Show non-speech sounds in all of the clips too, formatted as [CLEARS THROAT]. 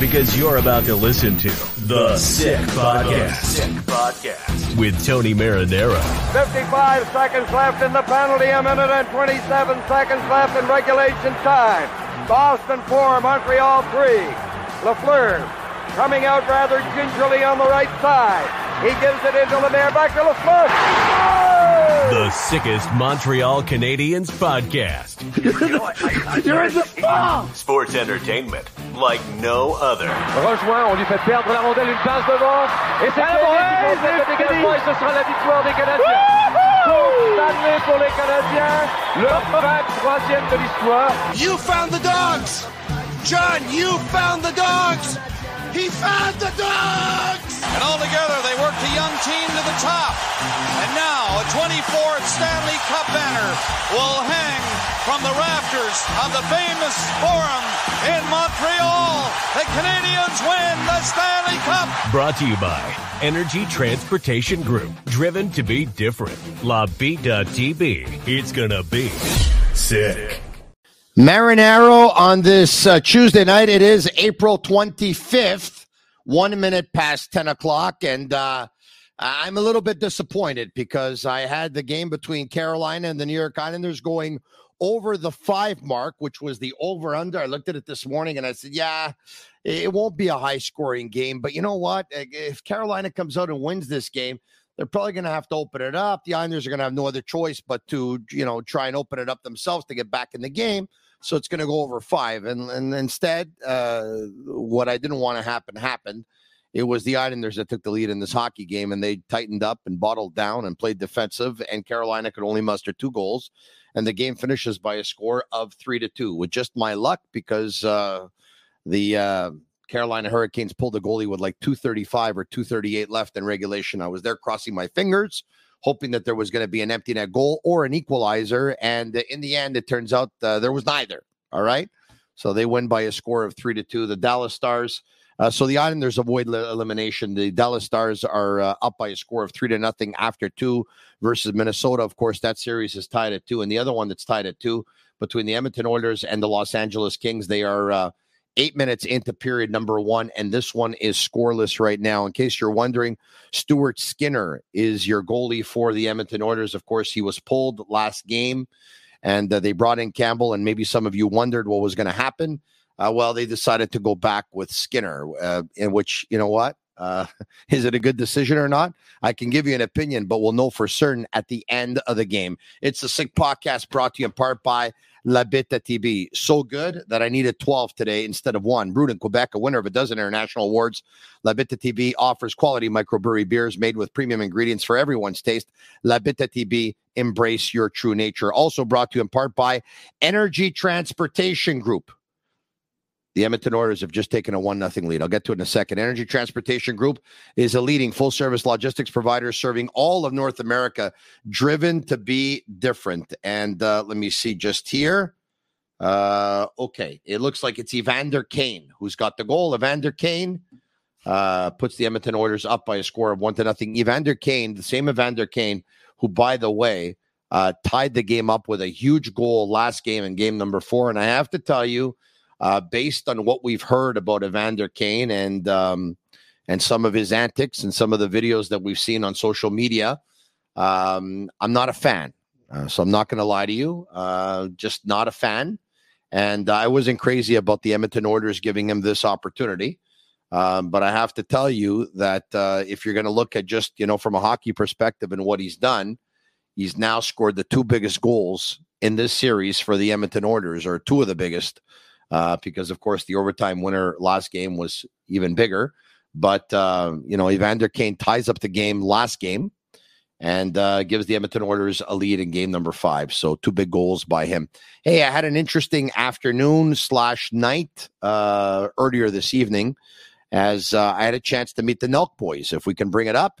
Because you're about to listen to The Sick Podcast. Sick Podcast. With Tony Marinaro. 55 seconds left in the penalty, a minute and 27 seconds left in regulation time. Boston 4, Montreal 3. Lafleur coming out rather gingerly on the right side. He gives it into Lemaire, back to Lafleur. The sickest Montreal Canadiens podcast. [LAUGHS] You're in the ball! Sports entertainment like no other. Rejoint, on lui fait perdre la rondelle, une passe devant. Et c'est Canadien qui complète le dégagement et ce sera la victoire des Canadiens. Coupe Stanley pour les Canadiens, le 23e de l'histoire. You found the dogs! John, you found the dogs! He found the dogs! And all together, they worked a young team to the top. And now, a 24th Stanley Cup banner will hang from the rafters of the famous Forum in Montreal. The Canadians win the Stanley Cup. Brought to you by Energy Transportation Group. Driven to be different. La Vida TV. It's gonna be sick. Marinaro on this uh, Tuesday night. It is April 25th, one minute past 10 o'clock. And uh, I'm a little bit disappointed because I had the game between Carolina and the New York Islanders going over the five mark, which was the over under. I looked at it this morning and I said, yeah, it won't be a high scoring game. But you know what? If Carolina comes out and wins this game, they're probably going to have to open it up. The Islanders are going to have no other choice but to, you know, try and open it up themselves to get back in the game. So it's going to go over five. And, and instead, uh, what I didn't want to happen happened. It was the Islanders that took the lead in this hockey game, and they tightened up and bottled down and played defensive. And Carolina could only muster two goals, and the game finishes by a score of three to two. With just my luck, because uh, the uh, Carolina Hurricanes pulled the goalie with like 235 or 238 left in regulation. I was there crossing my fingers, hoping that there was going to be an empty net goal or an equalizer. And in the end, it turns out uh, there was neither. All right. So they win by a score of three to two. The Dallas Stars. Uh, so the Islanders avoid li- elimination. The Dallas Stars are uh, up by a score of three to nothing after two versus Minnesota. Of course, that series is tied at two, and the other one that's tied at two between the Edmonton Oilers and the Los Angeles Kings. They are uh, eight minutes into period number one, and this one is scoreless right now. In case you're wondering, Stuart Skinner is your goalie for the Edmonton Oilers. Of course, he was pulled last game, and uh, they brought in Campbell. And maybe some of you wondered what was going to happen. Uh, well, they decided to go back with Skinner, uh, in which, you know what? Uh, [LAUGHS] is it a good decision or not? I can give you an opinion, but we'll know for certain at the end of the game. It's the Sick Podcast brought to you in part by La Bita TV. So good that I needed 12 today instead of one. Brewed in Quebec, a winner of a dozen international awards. La Bita TV offers quality microbrewery beers made with premium ingredients for everyone's taste. La Bita TV, embrace your true nature. Also brought to you in part by Energy Transportation Group. The Edmonton Oilers have just taken a one nothing lead. I'll get to it in a second. Energy Transportation Group is a leading full service logistics provider serving all of North America, driven to be different. And uh, let me see just here. Uh, okay, it looks like it's Evander Kane who's got the goal. Evander Kane uh, puts the Edmonton Oilers up by a score of one to nothing. Evander Kane, the same Evander Kane, who, by the way, uh, tied the game up with a huge goal last game in game number four. And I have to tell you, uh, based on what we've heard about Evander Kane and um, and some of his antics and some of the videos that we've seen on social media, um, I'm not a fan. Uh, so I'm not going to lie to you. Uh, just not a fan. And I wasn't crazy about the Edmonton Oilers giving him this opportunity. Um, but I have to tell you that uh, if you're going to look at just you know from a hockey perspective and what he's done, he's now scored the two biggest goals in this series for the Edmonton Oilers, or two of the biggest, uh, because of course the overtime winner last game was even bigger. But uh, you know, Evander Kane ties up the game last game and uh, gives the Edmonton Oilers a lead in game number five. So two big goals by him. Hey, I had an interesting afternoon slash night uh, earlier this evening as uh, I had a chance to meet the Nelk boys. If we can bring it up.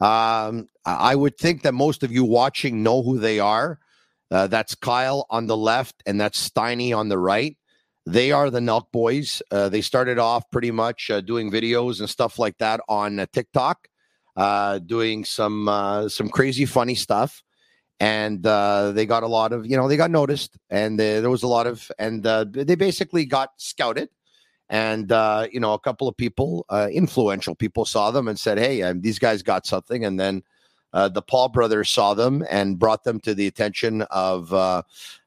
Um, I would think that most of you watching know who they are. Uh, that's Kyle on the left, and that's Steiny on the right. They are the Nelk Boys. Uh, they started off pretty much uh, doing videos and stuff like that on uh, TikTok, uh, doing some uh, some crazy funny stuff, and they got a lot of you know they got noticed, and there was a lot of and they basically got scouted and uh, you know a couple of people uh, influential people saw them and said hey um, these guys got something. And then uh, the paul brothers saw them and brought them to the attention of uh,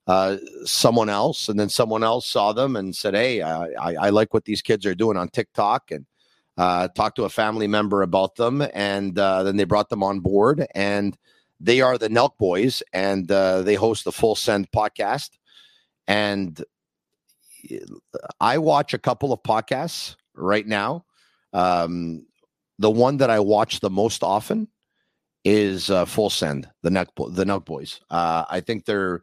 uh, someone else. And then someone else saw them and said hey i, I, I like what these kids are doing on tiktok. And uh, talked to a family member about them and then they brought them on board. And they are the nelk boys and they host the full send podcast. And I watch a couple of podcasts right now. Um, the one that I watch the most often is uh, Full Send, the Nelk the Nelk Boys. Uh, I think they're.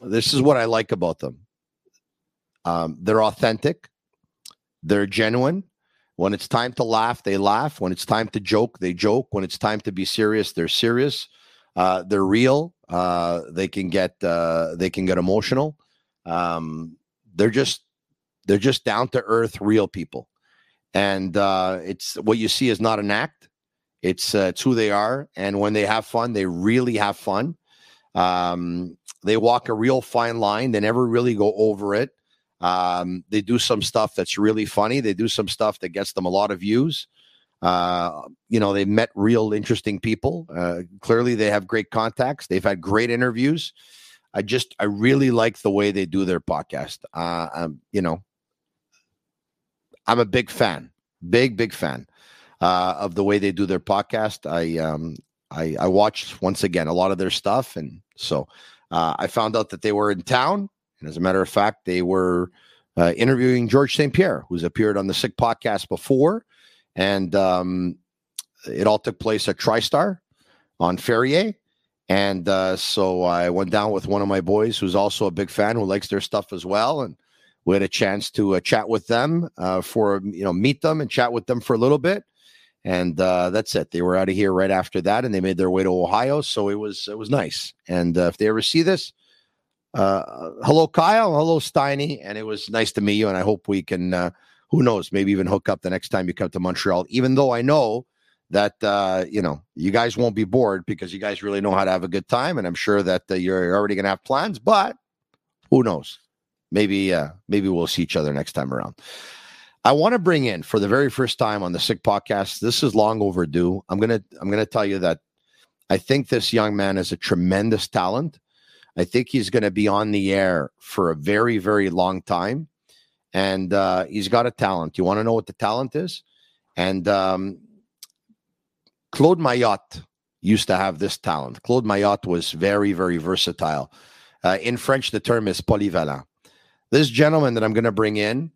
This is what I like about them. Um, they're authentic. They're genuine. When it's time to laugh, they laugh. When it's time to joke, they joke. When it's time to be serious, they're serious. Uh, they're real. Uh, they can get uh, they can get emotional. Um, they're just they're just down to earth, real people, and uh, it's what you see is not an act. It's uh, it's who they are, and when they have fun, they really have fun. Um, they walk a real fine line. They never really go over it. Um, they do some stuff that's really funny. They do some stuff that gets them a lot of views. Uh, you know, they met real interesting people. Uh, clearly, they have great contacts. They've had great interviews. I just I really like the way they do their podcast. Uh, I'm, you know, I'm a big fan, big big fan uh, of the way they do their podcast. I um I I watched once again a lot of their stuff, and so uh, I found out that they were in town, and as a matter of fact, they were uh, interviewing George St. Pierre, who's appeared on the Sick podcast before, and um, it all took place at TriStar on Ferrier. And uh, so I went down with one of my boys who's also a big fan who likes their stuff as well. And we had a chance to uh, chat with them uh, for, you know, meet them and chat with them for a little bit. And uh, that's it. They were out of here right after that and they made their way to Ohio. So it was, it was nice. And uh, if they ever see this, uh, hello, Kyle. Hello, Steiny. And it was nice to meet you. And I hope we can, who knows, maybe even hook up the next time you come to Montreal, even though I know that uh, you know you guys won't be bored because you guys really know how to have a good time, and I'm sure that uh, you're already going to have plans. But who knows? Maybe uh, maybe we'll see each other next time around. I want to bring in for the very first time on the Sick Podcast. This is long overdue. I'm gonna I'm gonna tell you that I think this young man is a tremendous talent. I think he's going to be on the air for a very very long time, and uh, he's got a talent. You want to know what the talent is? And um, Claude Mailhot used to have this talent. Claude Mailhot was very, very versatile. Uh, in French, the term is polyvalent. This gentleman that I'm going to bring in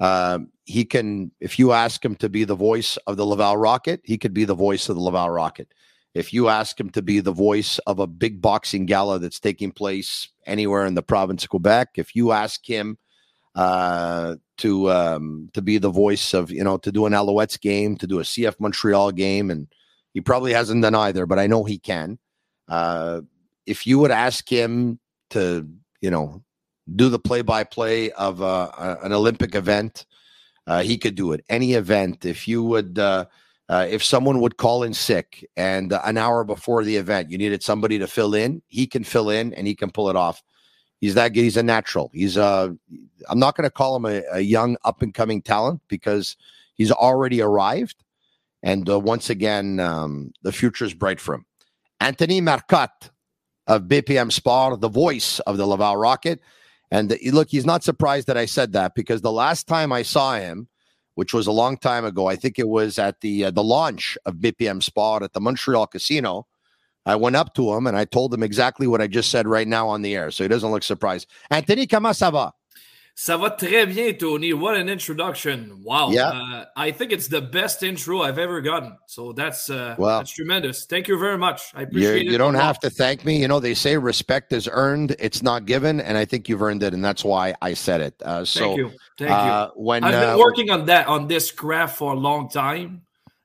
Um, he can, if you ask him to be the voice of the Laval Rocket, he could be the voice of the Laval Rocket. If you ask him to be the voice of a big boxing gala that's taking place anywhere in the province of Quebec, if you ask him uh, to um, to be the voice of you know to do an Alouettes game, to do a CF Montreal game, and he probably hasn't done either, but I know he can. Uh, if you would ask him to you know do the play by play of uh, an Olympic event, uh, he could do it. Any event, if you would. Uh, uh, if someone would call in sick and an hour before the event you needed somebody to fill in, he can fill in and he can pull it off. He's that good. He's a natural. He's a. Uh, I'm not going to call him a, a young up and coming talent because he's already arrived, and uh, once again, um, the future is bright for him. Anthony Marcotte of BPM Sport, the voice of the Laval Rocket, and the, look, he's not surprised that I said that because the last time I saw him, which was a long time ago, I think it was at the uh, the launch of BPM Sport at the Montreal Casino I went up to him and I told him exactly what I just said right now on the air, so he doesn't look surprised. Anthony, comment ça va? Ça va très bien, Tony. What an introduction! Wow. Yeah. Uh, I think it's the best intro I've ever gotten. So that's uh, well, that's tremendous. Thank you very much. I appreciate you, it. You don't have to thank me. You know they say respect is earned; it's not given, and I think you've earned it, and that's why I said it. Uh, so, thank you. Thank uh, you. When I've been uh, working on that on this graph for a long time,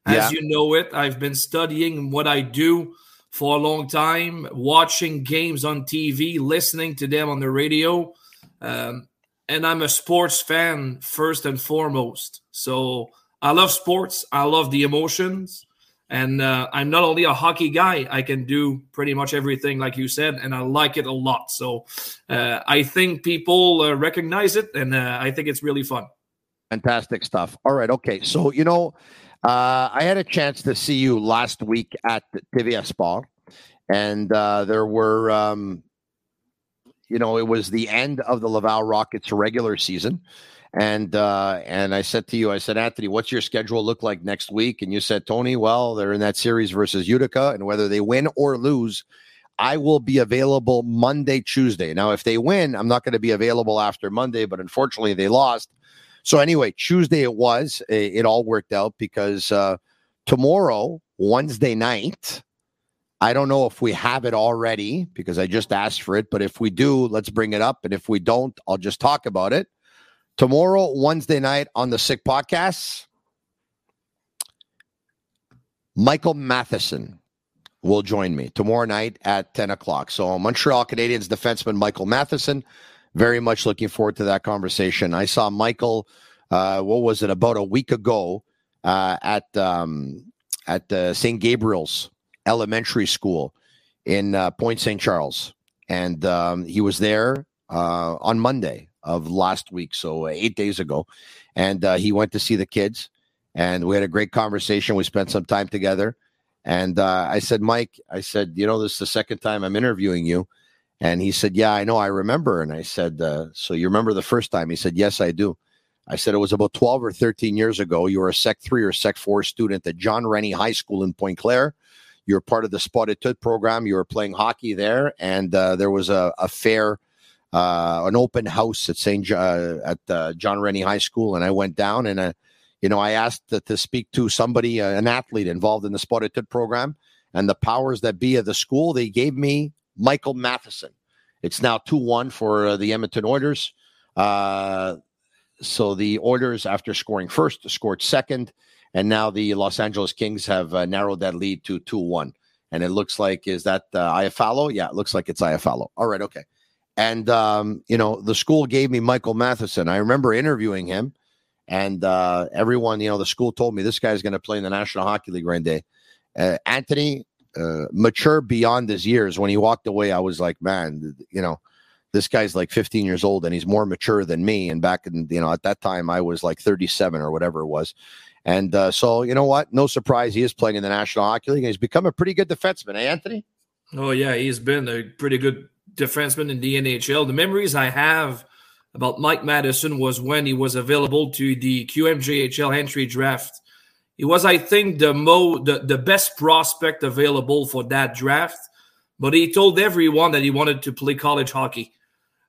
as yeah. you know it, I've been studying what I do for a long time, watching games on TV, listening to them on the radio. Um, and I'm a sports fan first and foremost. So I love sports, I love the emotions. And uh, I'm not only a hockey guy, I can do pretty much everything, like you said, and I like it a lot. So uh, I think people uh, recognize it, and uh, I think it's really fun. Fantastic stuff. All right. Okay. So, you know, uh, I had a chance to see you last week at TVA Sport, and uh, there were, um, you know, it was the end of the Laval Rockets regular season. And uh, and I said to you, I said, Anthony, what's your schedule look like next week? And you said, Tony, well, they're in that series versus Utica, and whether they win or lose, I will be available Monday, Tuesday. Now, if they win, I'm not going to be available after Monday, but unfortunately, they lost. So anyway, Tuesday it was. It, it all worked out because uh, tomorrow, Wednesday night, I don't know if we have it already because I just asked for it, but if we do, let's bring it up. And if we don't, I'll just talk about it. Tomorrow, Wednesday night on the Sick Podcast, Michael Matheson will join me tomorrow night at 10 o'clock. So, Montreal Canadiens defenseman Michael Matheson very much looking forward to that conversation. I saw Michael, uh, what was it, about a week ago uh, at um, at uh, St. Gabriel's Elementary School in uh, Point St. Charles, and um, he was there uh, on Monday of last week, so eight days ago, and uh, he went to see the kids, and we had a great conversation. We spent some time together, and I said, Mike, I said, you know, this is the second time I'm interviewing you. And he said, Yeah, I know, I remember. And I said, uh, So you remember the first time? He said, Yes, I do. I said, It was about 12 or 13 years ago. You were a Sec 3 or Sec 4 student at John Rennie High School in Pointe-Claire. You were part of the Sport-études program. You were playing hockey there. And uh, there was a, a fair, uh, an open house at St. Uh, at uh, John Rennie High School. And I went down and, uh, you know, I asked to, to speak to somebody, an athlete involved in the Sport-études program. And the powers that be of the school, they gave me Michael Matheson. It's now 2 1 for the Edmonton Oilers. Uh, so the Oilers, after scoring first, scored second. And now the Los Angeles Kings have uh, narrowed that lead to 2 1. And it looks like, is that uh, Iafallo? Yeah, it looks like it's Iafallo. All right, okay. And, um, you know, the school gave me Michael Matheson. I remember interviewing him. And uh, everyone, you know, the school told me this guy's going to play in the National Hockey League one day. Uh, Anthony uh, mature beyond his years. When he walked away, I was like, man, you know, this guy's like 15 years old and he's more mature than me. And back in, you know, at that time, I was like 37 or whatever it was. And uh, so, you know what? No surprise, he is playing in the National Hockey League. He's become a pretty good defenseman, eh, Anthony? Oh, yeah. He's been a pretty good defenseman in the NHL. The memories I have about Mike Matheson was when he was available to the QMJHL entry draft he was, I think, the mo the, the best prospect available for that draft. But he told everyone that he wanted to play college hockey.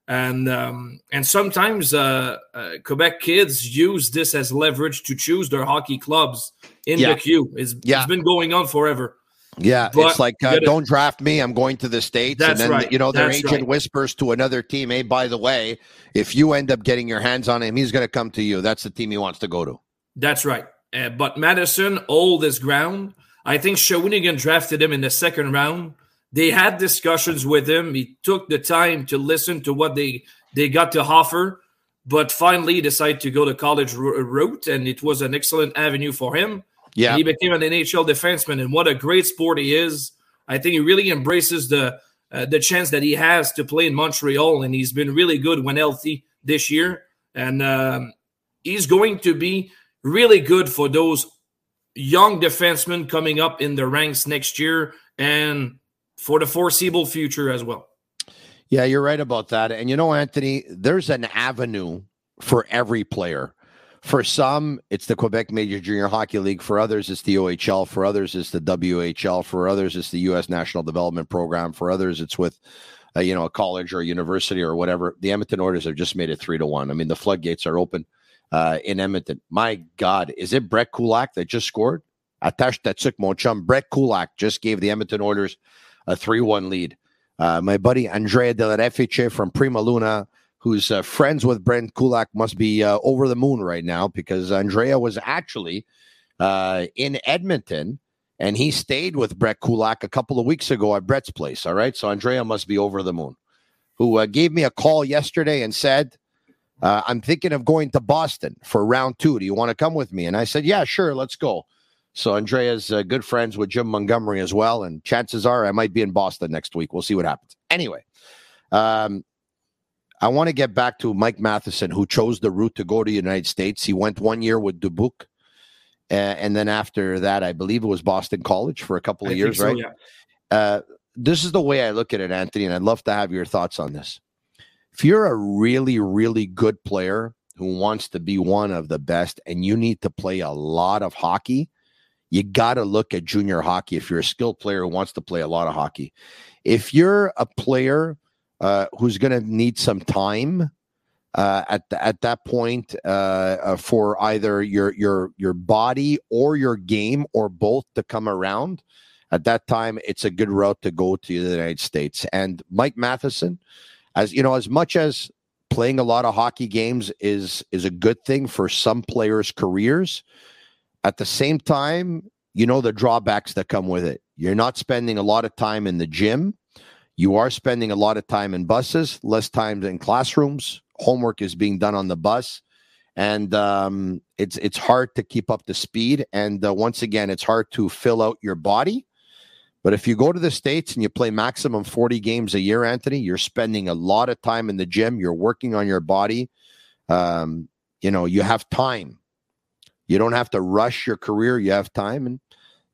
And um, and sometimes uh, uh, Quebec kids use this as leverage to choose their hockey clubs in yeah. the queue. It's, yeah. it's been going on forever. Yeah, but it's like uh, don't draft me. I'm going to the states, and then right. you know their That's agent right. whispers to another team, "Hey, by the way, if you end up getting your hands on him, he's going to come to you. That's the team he wants to go to." That's right. Uh, but Matheson, old as ground. I think Shawinigan drafted him in the second round. They had discussions with him. He took the time to listen to what they they got to offer, but finally decided to go the college route, and it was an excellent avenue for him. Yeah, he became an NHL defenseman, and what a great sport he is. I think he really embraces the uh, the chance that he has to play in Montreal, and he's been really good when healthy this year, and um, he's going to be really good for those young defensemen coming up in the ranks next year and for the foreseeable future as well. Yeah, you're right about that. And you know, Anthony, there's an avenue for every player. For some, it's the Quebec Major Junior Hockey League. For others, it's the OHL. For others, it's the WHL. For others, it's the U.S. National Development Program. For others, it's with, uh, you know, a college or a university or whatever. The Edmonton Oilers have just made it three to one. I mean, the floodgates are open uh, in Edmonton. My God, is it Brett Kulak that just scored? Attash Tatsuk, mon chum. Brett Kulak just gave the Edmonton Oilers a 3 1 lead. Uh, my buddy Andrea Del from Prima Luna who's uh, friends with Brett Kulak, must be uh, over the moon right now because Andrea was actually uh, in Edmonton and he stayed with Brett Kulak a couple of weeks ago at Brett's place. All right. So Andrea must be over the moon, who uh, gave me a call yesterday and said, uh, I'm thinking of going to Boston for round two. Do you want to come with me? And I said, Yeah, sure. Let's go. So Andrea's uh, good friends with Jim Montgomery as well. And chances are I might be in Boston next week. We'll see what happens. Anyway, um, I want to get back to Mike Matheson, who chose the route to go to the United States. He went one year with Dubuque. Uh, and then after that, I believe it was Boston College for a couple of I years, so, right? Yeah. Uh, this is the way I look at it, Anthony, and I'd love to have your thoughts on this. If you're a really, really good player who wants to be one of the best and you need to play a lot of hockey, you got to look at junior hockey if you're a skilled player who wants to play a lot of hockey. If you're a player uh, who's going to need some time uh, at the, at that point uh, uh, for either your your your body or your game or both to come around. At that time, it's a good route to go to the United States. And Mike Matheson, as you know, as much as playing a lot of hockey games is is a good thing for some players' careers, at the same time, you know the drawbacks that come with it. You're not spending a lot of time in the gym you are spending a lot of time in buses, less time in classrooms. Homework is being done on the bus, and um, it's it's hard to keep up the speed. And uh, once again, it's hard to fill out your body. But if you go to the states and you play maximum forty games a year, Anthony, you're spending a lot of time in the gym. You're working on your body. Um, you know, you have time. You don't have to rush your career. You have time, and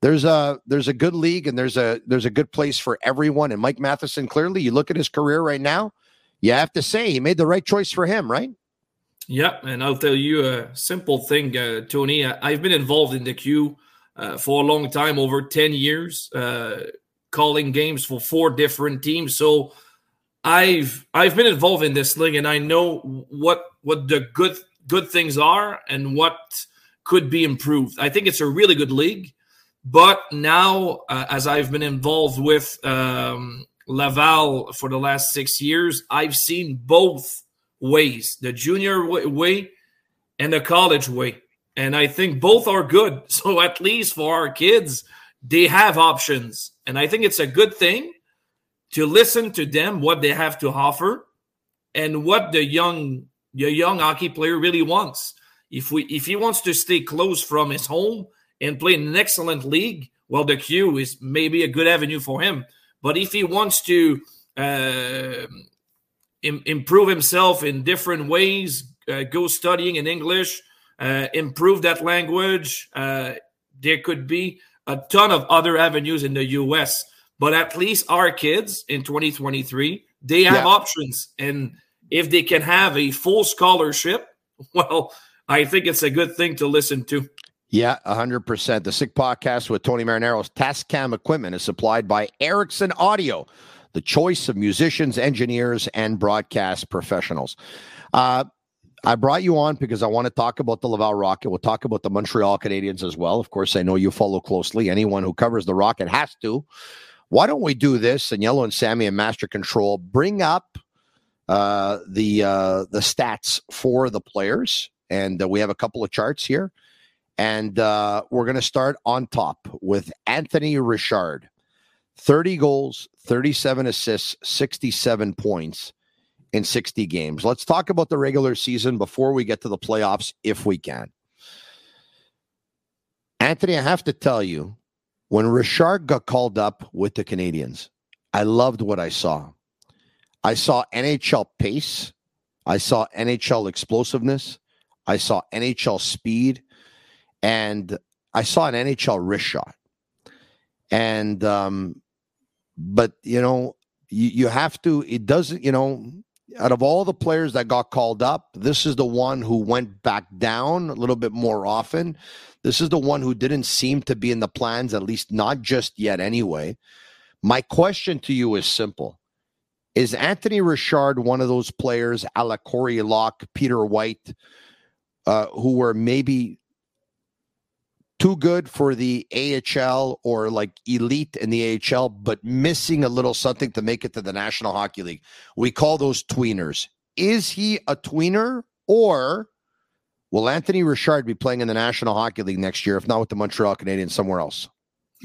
there's a there's a good league and there's a there's a good place for everyone. And Mike Matheson, clearly, you look at his career right now, you have to say he made the right choice for him, right? Yeah, and I'll tell you a simple thing, uh, Tony. I've been involved in the queue uh, for a long time, over ten years, uh, calling games for four different teams. So I've I've been involved in this league, and I know what what the good good things are and what could be improved. I think it's a really good league. But now, uh, as I've been involved with um, Laval for the last six years, I've seen both ways the junior way and the college way. And I think both are good. [LAUGHS] So, at least for our kids, they have options. And I think it's a good thing to listen to them, what they have to offer, and what the young the young hockey player really wants. If we if he wants to stay close from his home and play in an excellent league, well, the Q is maybe a good avenue for him. But if he wants to uh, Im- improve himself in different ways, uh, go studying in English, uh, improve that language, uh, there could be a ton of other avenues in the U.S. But at least our kids in 2023, they have yeah. options. And if they can have a full scholarship, [LAUGHS] well, I think it's a good thing to listen to. Yeah, 100%. The Sick Podcast with Tony Marinaro's Tascam equipment is supplied by Erikson Audio, the choice of musicians, engineers, and broadcast professionals. Uh, I brought you on because I want to talk about the Laval Rocket. We'll talk about the Montreal Canadiens as well. Of course, I know you follow closely. Anyone who covers the Rocket has to. Why don't we do this? And Yellow and Sammy and Master Control bring up uh, the uh, the stats for the players, and uh, we have a couple of charts here. And uh, we're going to start on top with Anthony Richard 30 goals, 37 assists, 67 points in 60 games. Let's talk about the regular season before we get to the playoffs, if we can. Anthony, I have to tell you, when Richard got called up with the Canadians, I loved what I saw. I saw NHL pace, I saw NHL explosiveness, I saw NHL speed, and I saw an NHL wrist shot. And um, but you know, you, you have to, it doesn't, you know, out of all the players that got called up, this is the one who went back down a little bit more often. This is the one who didn't seem to be in the plans, at least not just yet, anyway. My question to you is simple Is Anthony Richard one of those players, a la Corey Locke, Peter White, uh, who were maybe too good for the AHL or like elite in the AHL, but missing a little something to make it to the National Hockey League. We call those tweeners. Is he a tweener or will Anthony Richard be playing in the National Hockey League next year, if not with the Montreal Canadiens, somewhere else?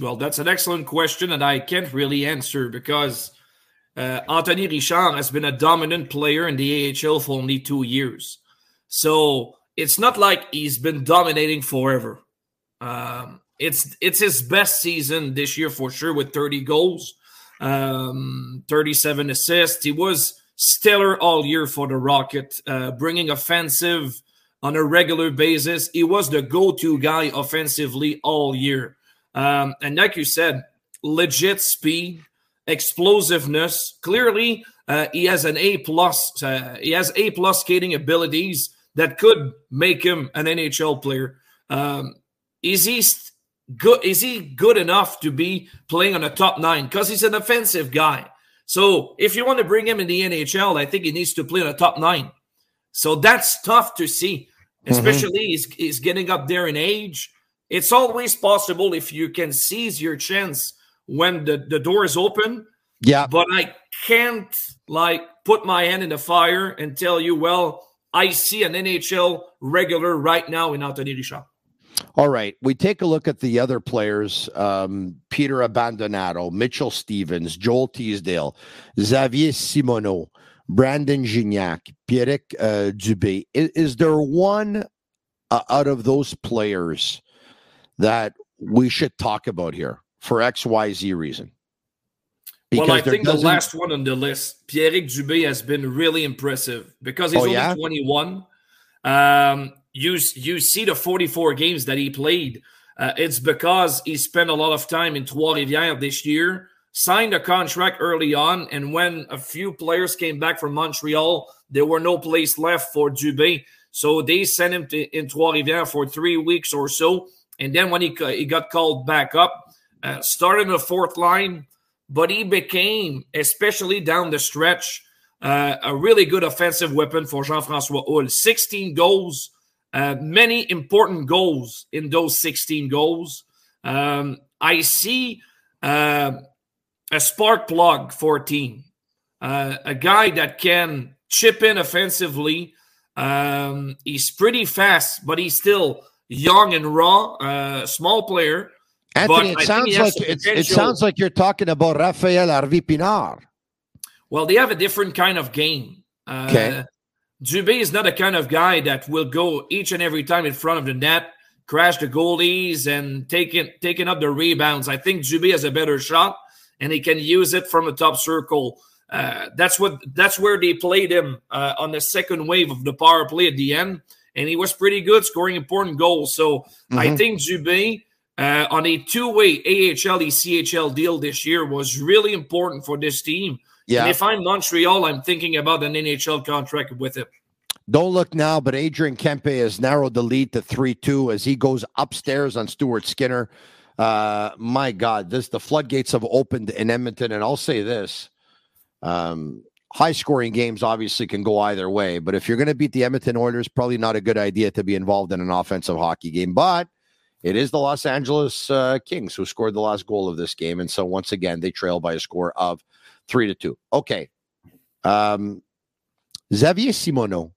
Well, that's an excellent question, and I can't really answer because uh, Anthony Richard has been a dominant player in the AHL for only two years. So it's not like he's been dominating forever. Um, it's it's his best season this year for sure with 30 goals, um, 37 assists. He was stellar all year for the Rocket, uh, bringing offensive on a regular basis. He was the go-to guy offensively all year, um, and like you said, legit speed, explosiveness. Clearly, uh, he has an A plus. Uh, he has A plus skating abilities that could make him an NHL player. Um, is he good? Is he good enough to be playing on a top nine? Because he's an offensive guy. So if you want to bring him in the NHL, I think he needs to play on a top nine. So that's tough to see, mm-hmm. especially mm-hmm. he's, he's getting up there in age. It's always possible if you can seize your chance when the, the door is open. Yeah. But I can't like put my hand in the fire and tell you, well, I see an NHL regular right now in Anthony Richard. All right. We take a look at the other players um, Peter Abbandonato, Mitchell Stevens, Joel Teasdale, Xavier Simoneau, Brandon Gignac, Pierrick uh, Dubé. Is, is, there one uh, out of those players that we should talk about here for XYZ reason? Well, I think the last one on the list, Pierrick Dubé, has been really impressive because he's oh, only yeah? 21. Um, you you see the 44 games that he played. Uh, it's because he spent a lot of time in Trois-Rivières this year, signed a contract early on, and when a few players came back from Montreal, there were no place left for Dubé. So they sent him to in Trois-Rivières for three weeks or so, and then when he he got called back up, uh, started in the fourth line, but he became, especially down the stretch, uh, a really good offensive weapon for Jean-François Houle. 16 goals uh, many important goals in those 16 goals. Um, I see uh, a spark plug for a team, uh, a guy that can chip in offensively. Um, he's pretty fast, but he's still young and raw, uh, small player. Anthony, it sounds like it sounds like you're talking about Rafael Harvey Pinard. Well, they have a different kind of game. Uh, okay. Dubé is not a kind of guy that will go each and every time in front of the net, crash the goalies, and taking taking up the rebounds. I think Dubé has a better shot, and he can use it from the top circle. Uh, that's what that's where they played him uh, on the second wave of the power play at the end, and he was pretty good, scoring important goals. So mm-hmm. I think Dubé uh, on a two-way AHL ECHL deal this year was really important for this team yeah. And if I'm Montreal, I'm thinking about an NHL contract with him. Don't look now, but Adrian Kempe has narrowed the lead to 3 2 as he goes upstairs on Stuart Skinner. Uh, my God, this the floodgates have opened in Edmonton. And I'll say this Um, high scoring games obviously can go either way, but if you're going to beat the Edmonton Oilers, probably not a good idea to be involved in an offensive hockey game. But it is the Los Angeles uh, Kings who scored the last goal of this game, and so once again they trail by a score of three to two. Okay, um, Xavier Simoneau,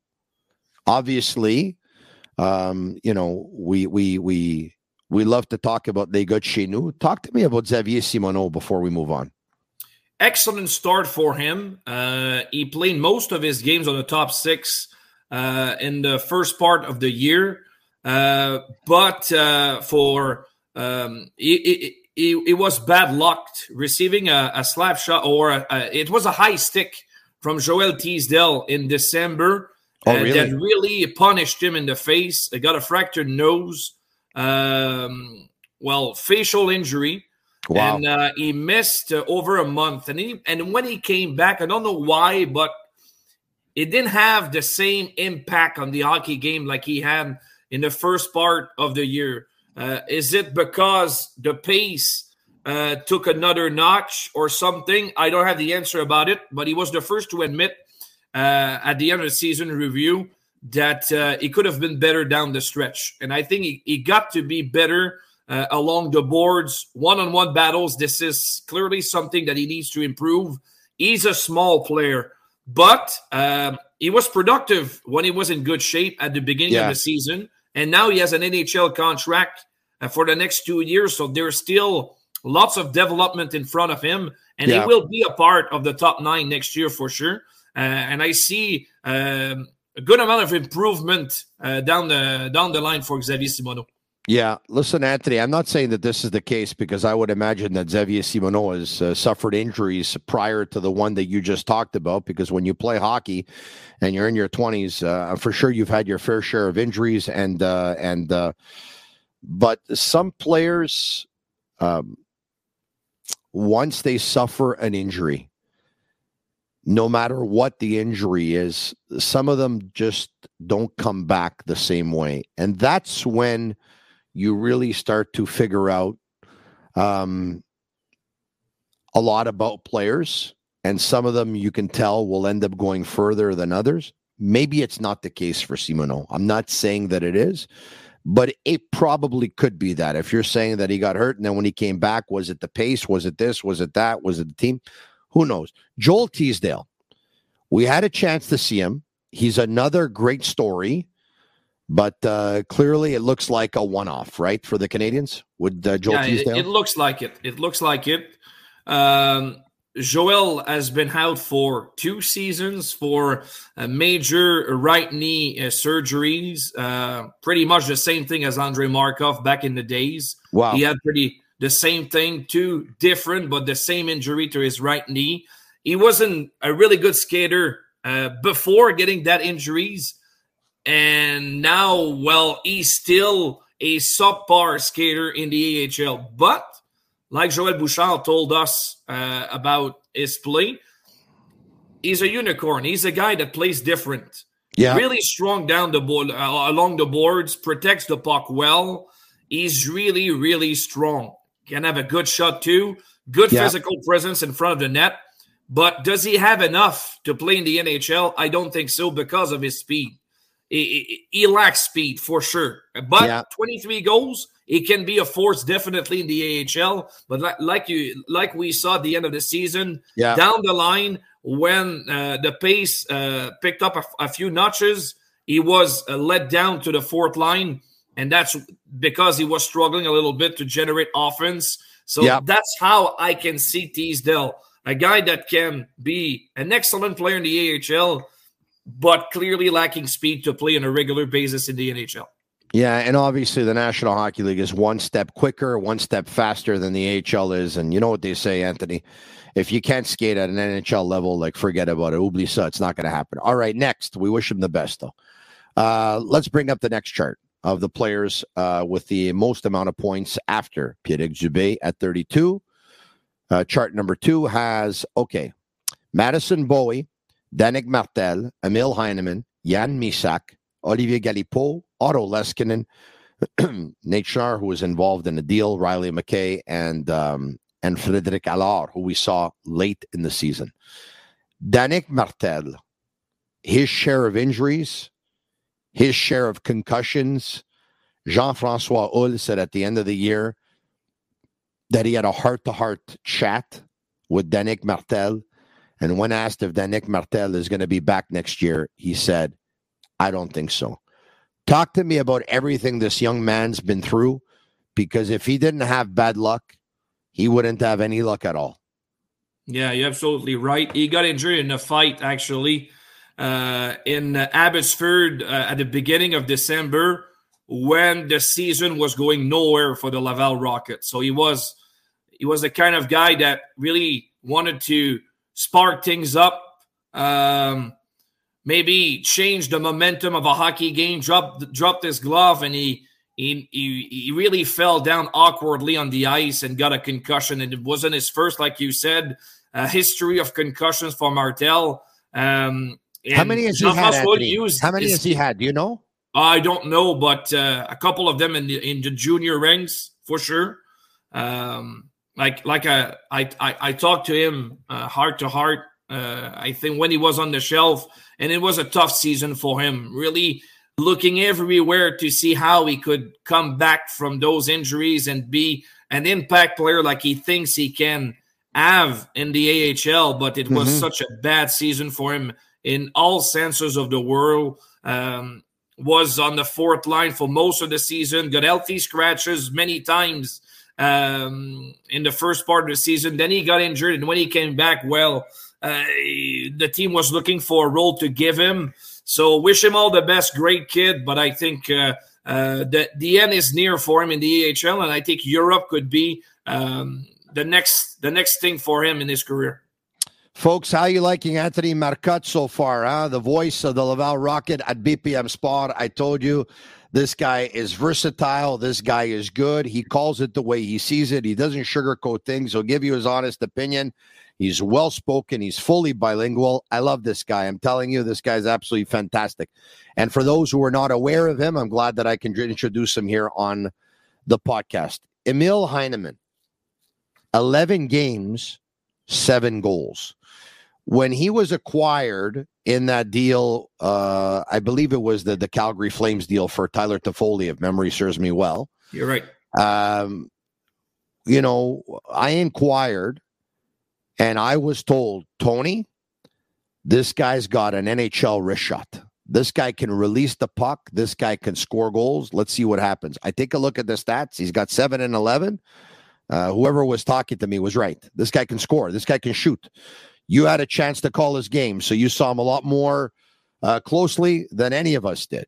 obviously, um, you know we we we we love to talk about Les Gars chez nous. Talk to me about Xavier Simoneau before we move on. Excellent start for him. Uh, he played most of his games on the top six uh, in the first part of the year. Uh, but uh, for um, it, it, it, was bad luck receiving a, a slap shot, or a, a, it was a high stick from Joel Teasdale in December oh, really? that really punished him in the face. He got a fractured nose, um, well, facial injury. Wow. And uh, he missed uh, over a month. And, he, and when he came back, I don't know why, but it didn't have the same impact on the hockey game like he had – in the first part of the year? Uh, is it because the pace uh, took another notch or something? I don't have the answer about it, but he was the first to admit uh, at the end of the season review that uh, he could have been better down the stretch. And I think he, he got to be better uh, along the boards, one on one battles. This is clearly something that he needs to improve. He's a small player, but um, he was productive when he was in good shape at the beginning yeah. of the season and now he has an NHL contract uh, for the next two years. So there's still lots of development in front of him, and yeah. he will be a part of the top nine next year for sure. Uh, and I see um, a good amount of improvement uh, down the down the line for Xavier Simoneau. Yeah, listen, Anthony. I'm not saying that this is the case because I would imagine that Xavier Simoneau has uh, suffered injuries prior to the one that you just talked about. Because when you play hockey and you're in your 20s, uh, for sure you've had your fair share of injuries, and uh, and uh, but some players, um, once they suffer an injury, no matter what the injury is, some of them just don't come back the same way, and that's when you really start to figure out um, a lot about players, and some of them you can tell will end up going further than others. Maybe it's not the case for Simoneau. I'm not saying that it is, but it probably could be that. If you're saying that he got hurt and then when he came back, was it the pace? Was it this? Was it that? Was it the team? Who knows? Joel Teasdale, we had a chance to see him. He's another great story but uh, clearly, it looks like a one-off, right, for the Canadians. Would uh, Joel yeah, Teasdale? It, it, looks like it. It looks like it. Um, Joel has been out for two seasons for major right knee uh, surgeries. Uh, pretty much the same thing as Andrei Markov back in the days. Wow, he had pretty the same thing, two different but the same injury to his right knee. He wasn't a really good skater uh, before getting that injuries and now, well, he's still a subpar skater in the AHL. But like Joel Bouchard told us uh, about his play, he's a unicorn. He's a guy that plays different. Yeah, really strong down the board, uh, along the boards, protects the puck well. He's really, really strong. Can have a good shot too. Good yeah. physical presence in front of the net. But does he have enough to play in the NHL? I don't think so because of his speed he, he lacks speed for sure. But yeah. 23 goals, he can be a force definitely in the AHL. But like, like you, like we saw at the end of the season, yeah. down the line when uh, the pace uh, picked up a, a, few notches, he was uh, let down to the fourth line, and that's because he was struggling a little bit to generate offense. So yeah. that's how I can see Teasdale, a guy that can be an excellent player in the AHL but clearly lacking speed to play on a regular basis in the NHL. Yeah, and obviously the National Hockey League is one step quicker, one step faster than the AHL is. And you know what they say, Anthony? If you can't skate at an NHL level, like forget about it. Oublie ça. It's not going to happen. All right, next. We wish him the best, though. Uh, let's bring up the next chart of the players uh, with the most amount of points after Pierre Dubé at 32. Uh, chart number two has, okay, Madison Bowey Danick Martel, Emil Heineman, Jan Mysak, Olivier Galipeau, Otto Leskinen, [CLEARS THROAT] Nate Schnarr, who was involved in the deal, Riley McKay, and um, and Frederic Allard, who we saw late in the season. Danick Martel, his share of injuries, his share of concussions. Jean Francois Houle said at the end of the year that he had a heart to heart chat with Danick Martel. And when asked if Danick Martel is going to be back next year, he said, I don't think so. Talk to me about everything this young man's been through because if he didn't have bad luck, he wouldn't have any luck at all. Yeah, you're absolutely right. He got injured in a fight actually uh, in Abbotsford uh, at the beginning of December when the season was going nowhere for the Laval Rockets. So he was he was the kind of guy that really wanted to spark things up. Um, maybe change the momentum of a hockey game, dropped dropped his glove, and he he he he really fell down awkwardly on the ice and got a concussion. And it wasn't his first, like you said, a history of concussions for Martel. Um, How many has he had? How many has he had? Do you know? I don't know, but uh, a couple of them in the in the junior ranks for sure. Um, like like uh, I I I talked to him uh, heart to heart. Uh, I think when he was on the shelf, and it was a tough season for him. Really looking everywhere to see how he could come back from those injuries and be an impact player like he thinks he can have in the AHL. But it was mm-hmm. such a bad season for him in all senses of the world. Um, was on the fourth line for most of the season, got healthy scratches many times um, in the first part of the season. Then he got injured, and when he came back, well, uh, the team was looking for a role to give him. So wish him all the best, great kid. But I think uh, uh, the the end is near for him in the AHL, and I think Europe could be um, the next the next thing for him in his career. Folks, how you liking Anthony Marcotte so far? Huh? The voice of the Laval Rocket at BPM Sport. I told you this guy is versatile. This guy is good. He calls it the way he sees it. He doesn't sugarcoat things. He'll give you his honest opinion. He's well spoken. He's fully bilingual. I love this guy. I'm telling you, this guy's absolutely fantastic. And for those who are not aware of him, I'm glad that I can introduce him here on the podcast. Emil Heineman, 11 games, seven goals when he was acquired in that deal, uh, I believe it was the the Calgary Flames deal for Tyler Toffoli, if memory serves me well. You're right. Um, you know, I inquired, and I was told, Tony, this guy's got an NHL wrist shot. This guy can release the puck. This guy can score goals. Let's see what happens. I take a look at the stats. He's got seven and eleven. Uh, whoever was talking to me was right. This guy can score. This guy can shoot you had a chance to call his game, so you saw him a lot more uh, closely than any of us did.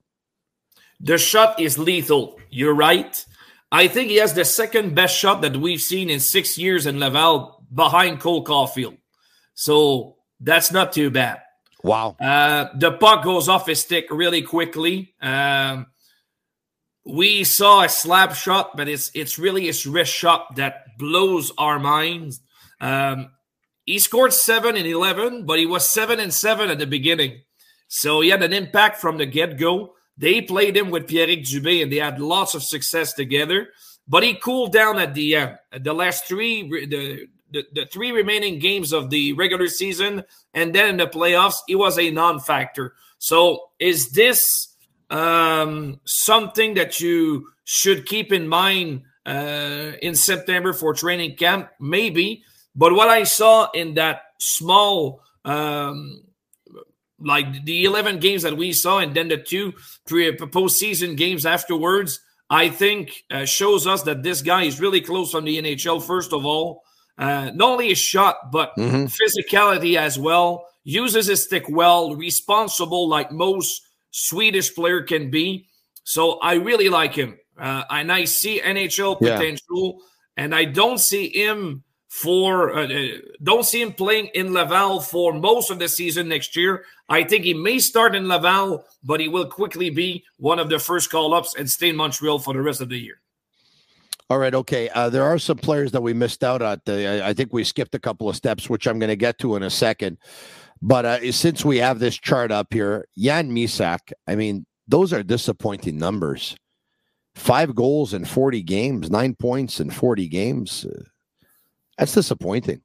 The shot is lethal. You're right. I think he has the second best shot that we've seen in six years in Laval behind Cole Caufield. So that's not too bad. Wow. Uh, the puck goes off his stick really quickly. Um, we saw a slap shot, but it's it's really his wrist shot that blows our minds. Um, he scored seven and 11, but he was seven and seven at the beginning. So he had an impact from the get go. They played him with Pierrick Dubé and they had lots of success together. But he cooled down at the end. The last three, the, the, the three remaining games of the regular season, and then in the playoffs, he was a non factor. So is this um, something that you should keep in mind uh, in September for training camp? Maybe. But what I saw in that small, um, like the 11 games that we saw, and then the two pre postseason games afterwards, I think uh, shows us that this guy is really close on the NHL. First of all, uh, not only his shot, but mm-hmm. physicality as well. Uses his stick well, responsible like most Swedish player can be. So I really like him, uh, and I see NHL potential, yeah. and I don't see him for uh, uh, don't see him playing in Laval for most of the season next year. I think he may start in Laval, but he will quickly be one of the first call ups and stay in Montreal for the rest of the year. All right, okay. Uh, there are some players that we missed out on. The, I think we skipped a couple of steps, which I'm going to get to in a second. But uh, since we have this chart up here, Jan Mysak, I mean, those are disappointing numbers. Five goals in 40 games, nine points in 40 games. That's disappointing.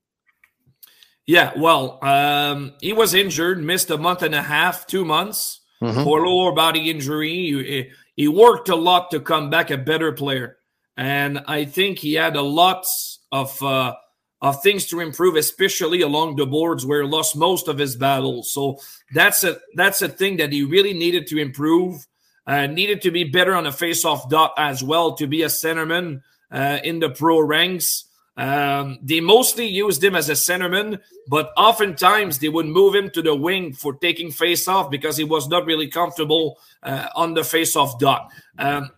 Yeah, well, um, he was injured, missed a month and a half, two months mm-hmm. for lower body injury. He, he worked a lot to come back a better player, and I think he had a lot of uh, of things to improve, especially along the boards where he lost most of his battles. So that's a that's a thing that he really needed to improve. Uh, needed to be better on a face-off dot as well to be a centerman uh, in the pro ranks. Um, they mostly used him as a centerman, but oftentimes they would move him to the wing for taking face off because he was not really comfortable uh, on the face off dot. Um,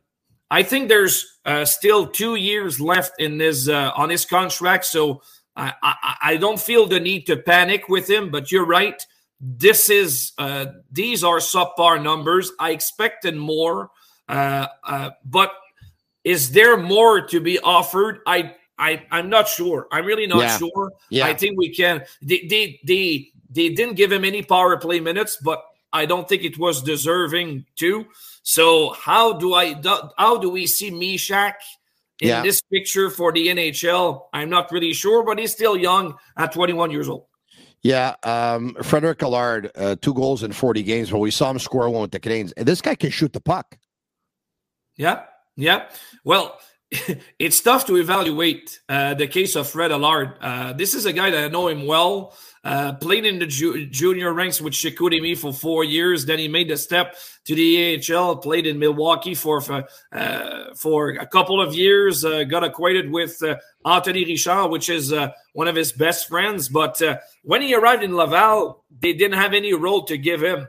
I think there's uh, still two years left in his uh, on his contract, so I, I, I, don't feel the need to panic with him. But you're right. This is uh, these are subpar numbers. I expected more, uh, uh, but is there more to be offered? I I I'm not sure. I'm really not yeah. sure. Yeah. I think we can. They, they they they didn't give him any power play minutes, but I don't think it was deserving to. So how do I how do we see Mysak in yeah. this picture for the NHL? I'm not really sure, but he's still young at 21 years old. Yeah, um, Frederic Allard, uh, two goals in 40 games, but we saw him score one with the Canadiens. And this guy can shoot the puck. Yeah, yeah. Well, [LAUGHS] it's tough to evaluate uh, the case of Fred Allard. Uh, this is a guy that I know him well. Uh, played in the ju- junior ranks with Chicoutimi for four years. Then he made the step to the AHL. Played in Milwaukee for for, uh, for a couple of years. Uh, got acquainted with uh, Anthony Richard, which is one of his best friends. But when he arrived in Laval, they didn't have any role to give him.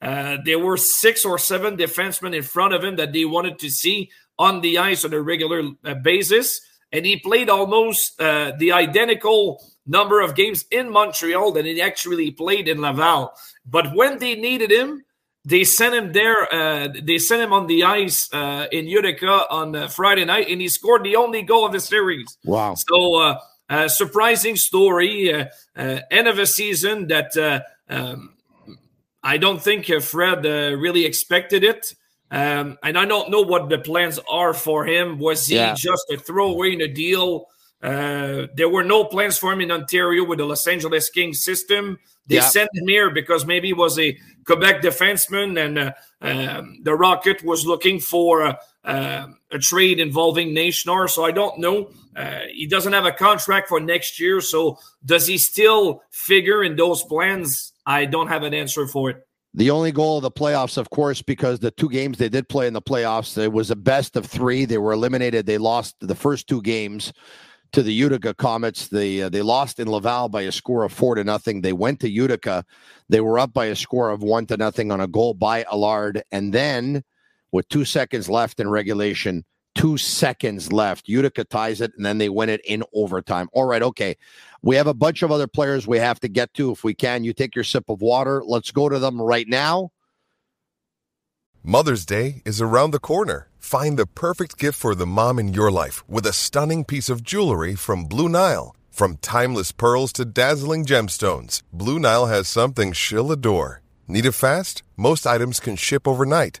There were six or seven defensemen in front of him that they wanted to see on the ice on a regular uh, basis. And he played almost uh, the identical number of games in Montreal than he actually played in Laval. But when they needed him, they sent him there. Uh, they sent him on the ice uh, in Utica on uh, Friday night, and he scored the only goal of the series. Wow! So, uh, surprising story. end of a season that um, I don't think Fred really expected it. Um, and I don't know what the plans are for him. Was he yeah. just a throwaway in a deal? Uh, there were no plans for him in Ontario with the Los Angeles Kings system. They yeah. sent him here because maybe he was a Quebec defenseman, and uh, um, the Rocket was looking for a, uh, a trade involving Nation. So I don't know. Uh, he doesn't have a contract for next year. So does he still figure in those plans? I don't have an answer for it. The only goal of the playoffs, of course, because the two games they did play in the playoffs, it was a best of three. They were eliminated. They lost the first two games to the Utica Comets. They uh, they lost in Laval by a score of four to nothing. They went to Utica. They were up by a score of one to nothing on a goal by Allard, and then with two seconds left in regulation, two seconds left. Utica ties it, and then they win it in overtime. All right, okay. We have a bunch of other players we have to get to. If we can, you take your sip of water. Let's go to them right now. Mother's Day is around the corner. Find the perfect gift for the mom in your life with a stunning piece of jewelry from Blue Nile. From timeless pearls to dazzling gemstones, Blue Nile has something she'll adore. Need it fast? Most items can ship overnight.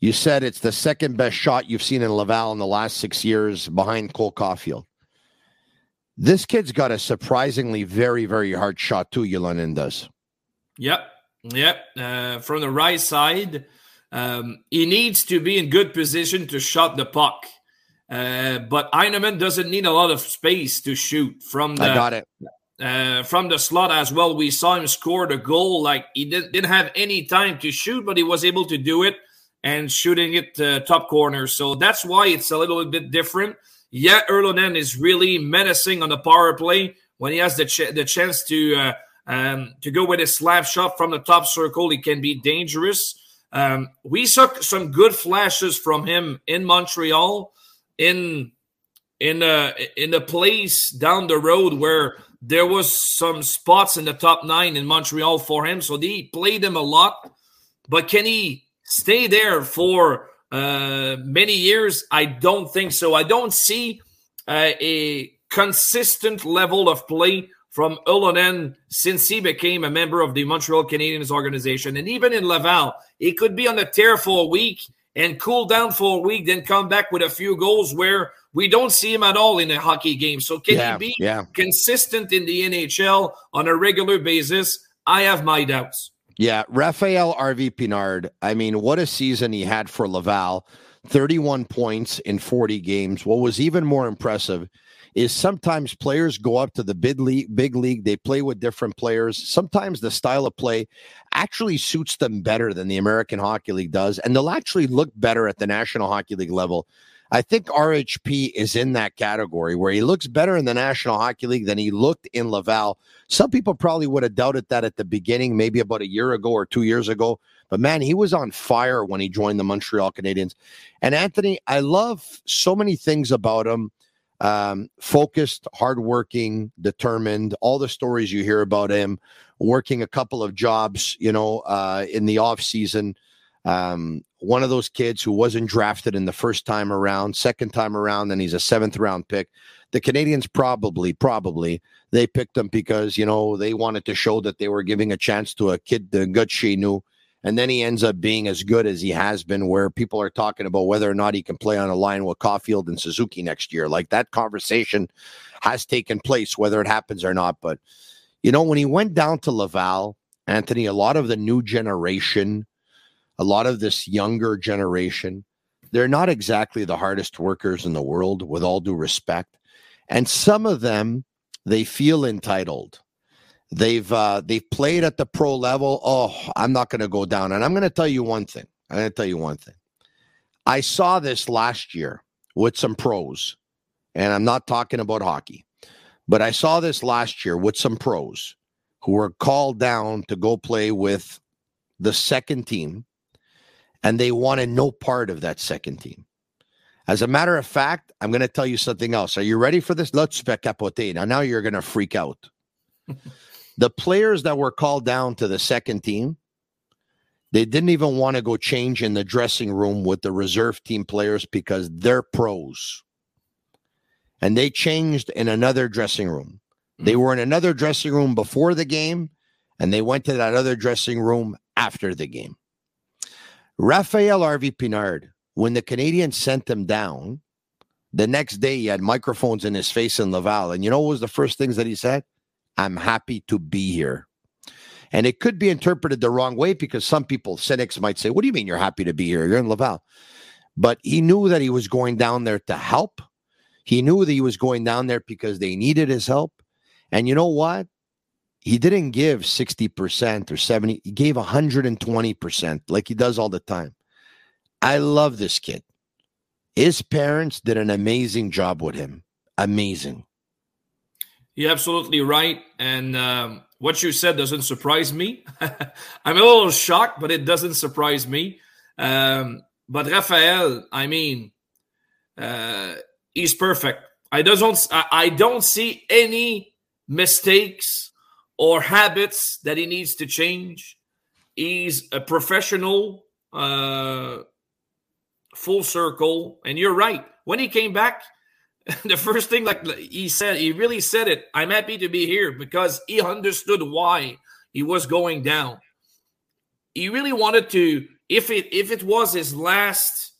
You said it's the second best shot you've seen in Laval in the last six years behind Cole Caufield. This kid's got a surprisingly very, very hard shot too, Ylönen does. Yep. Yep. Uh, from the right side, um, he needs to be in good position to shot the puck. Uh, but Heineman doesn't need a lot of space to shoot from the. I got it. uh, from the slot as well. We saw him score the goal. Like he didn't, didn't have any time to shoot, but he was able to do it and shooting it uh, top corner. So that's why it's a little bit different. Yeah, Yrttianen is really menacing on the power play when he has the ch- the chance to uh, um, to go with a slap shot from the top circle. He can be dangerous. Um, we saw some good flashes from him in Montreal, in in a in a place down the road where there was some spots in the top nine in Montreal for him. So they played him a lot, but can he stay there for uh, many years? I don't think so. I don't see uh, a consistent level of play from Yrttianen since he became a member of the Montreal Canadiens organization. And even in Laval, he could be on the tear for a week and cool down for a week, then come back with a few goals where we don't see him at all in a hockey game. So can yeah, he be yeah. consistent in the NHL on a regular basis? I have my doubts. Yeah, Rafael Harvey Pinard. I mean, what a season he had for Laval. 31 points in 40 games. What was even more impressive is sometimes players go up to the big league, big league, they play with different players. Sometimes the style of play actually suits them better than the American Hockey League does, and they'll actually look better at the National Hockey League level. I think RHP is in that category where he looks better in the National Hockey League than he looked in Laval. Some people probably would have doubted that at the beginning, maybe about a year ago or two years ago. But man, he was on fire when he joined the Montreal Canadiens. And Anthony, I love so many things about him um, focused, hardworking, determined. All the stories you hear about him working a couple of jobs, you know, uh, in the off season. Um, one of those kids who wasn't drafted in the first time around, second time around, and he's a seventh round pick. The Canadians probably, probably they picked him because you know they wanted to show that they were giving a chance to a kid the gut she knew and then he ends up being as good as he has been, where people are talking about whether or not he can play on a line with Caufield and Suzuki next year. Like that conversation has taken place, whether it happens or not. But, you know, when he went down to Laval, Anthony, a lot of the new generation, a lot of this younger generation, they're not exactly the hardest workers in the world, with all due respect. And some of them, they feel entitled They've uh, they've played at the pro level. Oh, I'm not going to go down. And I'm going to tell you one thing. I'm going to tell you one thing. I saw this last year with some pros, and I'm not talking about hockey, but I saw this last year with some pros who were called down to go play with the second team, and they wanted no part of that second team. As a matter of fact, I'm going to tell you something else. Are you ready for this? Let's capote. Now, now you're going to freak out. [LAUGHS] The players that were called down to the second team, they didn't even want to go change in the dressing room with the reserve team players because they're pros. And they changed in another dressing room. They mm. were in another dressing room before the game, and they went to that other dressing room after the game. Raphael Harvey Pinard, when the Canadiens sent him down, the next day he had microphones in his face in Laval. And you know what was the first things that he said? I'm happy to be here. And it could be interpreted the wrong way because some people, cynics, might say, What do you mean you're happy to be here? You're in Laval. But he knew that he was going down there to help. He knew that he was going down there because they needed his help. And you know what? He didn't give 60% or 70, he gave 120% like he does all the time. I love this kid. His parents did an amazing job with him. Amazing. You're absolutely right. And um, what you said doesn't surprise me. [LAUGHS] I'm a little shocked, but it doesn't surprise me. Um, but Raphael, I mean, uh, he's perfect. I don't, I don't see any mistakes or habits that he needs to change. He's a professional, uh, full circle. And you're right. When he came back, [LAUGHS] the first thing, like he said, he really said it. I'm happy to be here because he understood why he was going down. He really wanted to, if it if it was his last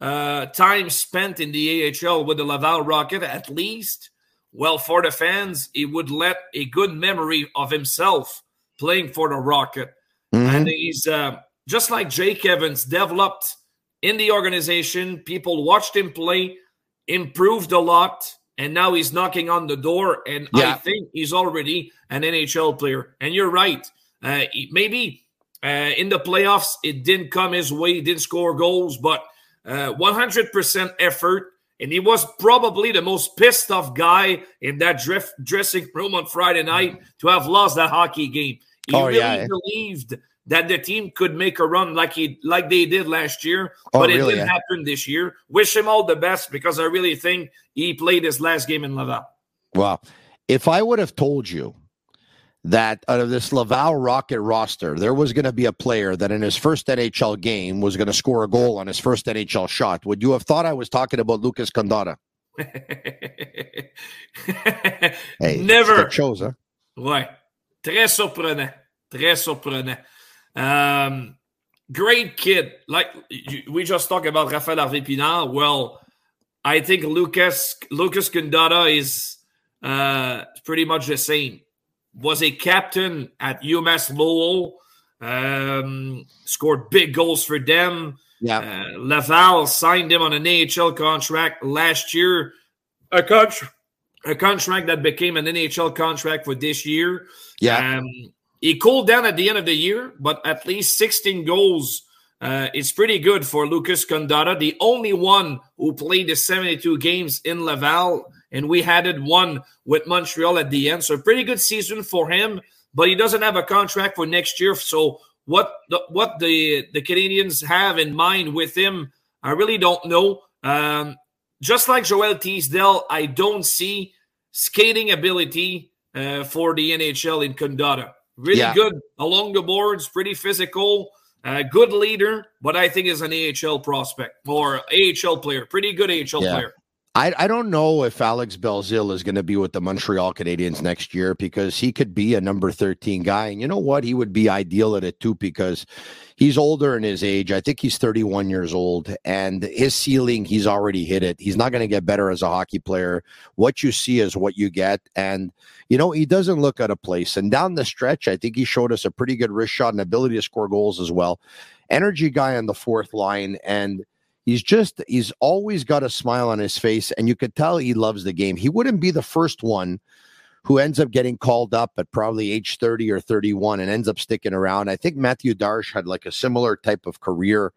uh, time spent in the AHL with the Laval Rocket, at least, well, for the fans, he would let a good memory of himself playing for the Rocket. Mm-hmm. And he's uh, just like Jake Evans developed in the organization. People watched him play improved a lot and now he's knocking on the door, and yeah. I think he's already an NHL player. And you're right. Uh, maybe uh, in the playoffs, it didn't come his way, didn't score goals, but uh, 100% effort. And he was probably the most pissed off guy in that drift, dressing room on Friday night to have lost that hockey game. He oh, really yeah. believed that the team could make a run like he like they did last year, oh, but it really, didn't yeah. happen this year. Wish him all the best because I really think he played his last game in Laval. Well, if I would have told you that out of this Laval Rocket roster, there was going to be a player that in his first NHL game was going to score a goal on his first NHL shot, would you have thought I was talking about Lucas Condotta? [LAUGHS] hey, Never. Chose, huh? Ouais. Très surprenant. Très surprenant. Um, great kid. Like we just talked about Rafael Harvey Pinard. Well, I think Lucas Lucas Condotta is uh, pretty much the same. Was a captain at UMass Lowell. Um, scored big goals for them. Yeah. Uh, Laval signed him on an AHL contract last year. A contract, a contract that became an NHL contract for this year. Yeah. Um, he cooled down at the end of the year, but at least 16 goals. Uh, it's pretty good for Lucas Condotta, the only one who played the 72 games in Laval, and we added one with Montreal at the end. So, pretty good season for him, but he doesn't have a contract for next year. So, what the, what the, the Canadiens have in mind with him, I really don't know. Um, just like Joel Teasdale, I don't see skating ability uh, for the NHL in Condotta. Really yeah. good along the boards, pretty physical, uh, good leader, but I think is an AHL prospect or AHL player, pretty good AHL yeah. player. I, I don't know if Alex Belzile is going to be with the Montreal Canadiens next year because he could be a number 13 guy. And you know what? He would be ideal at it too because he's older in his age. I think he's 31 years old and his ceiling, he's already hit it. He's not going to get better as a hockey player. What you see is what you get. And, you know, he doesn't look out of place. And down the stretch, I think he showed us a pretty good wrist shot and ability to score goals as well. Energy guy on the fourth line. And, he's just he's always got a smile on his face and you could tell he loves the game. He wouldn't be the first one who ends up getting called up at probably age 30 or 31 and ends up sticking around. I think Mathieu Darche had like a similar type of career.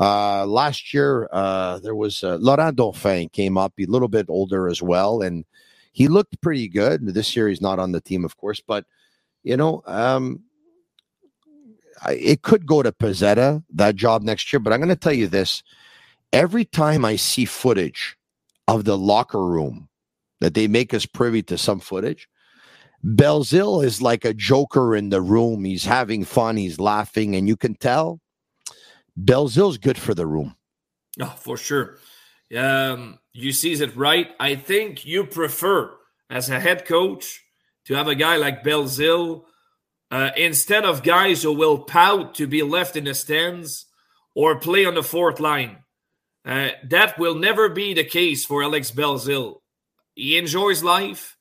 Uh, last year uh, there was uh, laurent dauphin came up a little bit older as well and he looked pretty good. This year he's not on the team of course but you know um, it could go to Pezzetta, that job next year. But I'm going to tell you this every time I see footage of the locker room that they make us privy to some footage, Belzile is like a joker in the room. He's having fun, he's laughing, and you can tell Belzile's good for the room. Oh, for sure. Um, you sees it right. I think you prefer, as a head coach, to have a guy like Belzile uh, instead of guys who will pout to be left in the stands or play on the fourth line. Uh, that will never be the case for Alex Belzile. He enjoys life,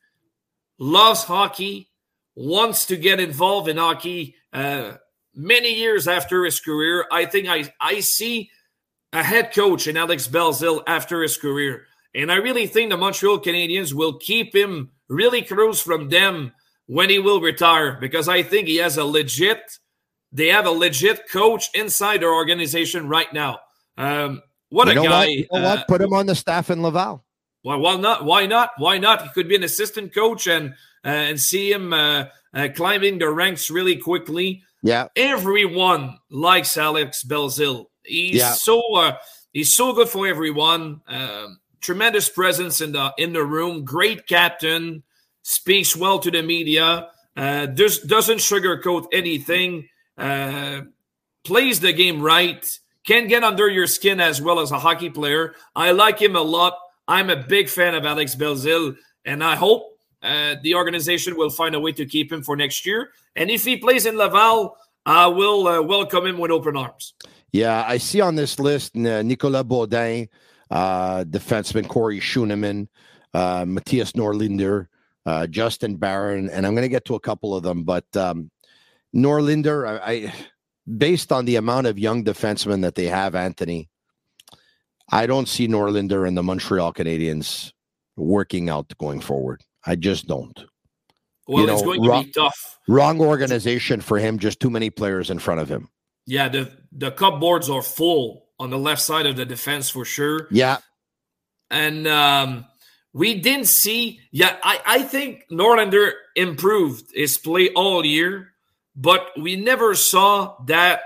loves hockey, wants to get involved in hockey. Uh, many years after his career, I think I, I see a head coach in Alex Belzile after his career. And I really think the Montreal Canadiens will keep him really close from them when he will retire because I think he has a legit, they have a legit coach inside their organization right now. Um, what you a guy! What? You know uh. Put him on the staff in Laval. Why? Why not? Why not? Why not? He could be an assistant coach and uh, and see him uh, uh, climbing the ranks really quickly. Yeah. Everyone likes Alex Belzile. He's yeah. so uh, he's so good for everyone. Um, tremendous presence in the in the room. Great captain. Speaks well to the media. Uh, does, doesn't sugarcoat anything. Uh, plays the game right can get under your skin as well as a hockey player. I like him a lot. I'm a big fan of Alex Belzile, and I hope uh, the organization will find a way to keep him for next year. And if he plays in Laval, I will uh, welcome him with open arms. Yeah, I see on this list uh, Nicolas Beaudin, uh, defenseman Corey Schueneman, uh, Mattias Norlinder, uh, Justin Barron, and I'm going to get to a couple of them, but um, Norlinder, I, I based on the amount of young defensemen that they have, Anthony, I don't see Norlinder and the Montreal Canadiens working out going forward. I just don't. Well, you know, it's going wrong, to be tough. Wrong organization for him. Just too many players in front of him. Yeah, the the cupboards are full on the left side of the defense for sure. Yeah, and um, we didn't see. Yeah, I I think Norlinder improved his play all year, but we never saw that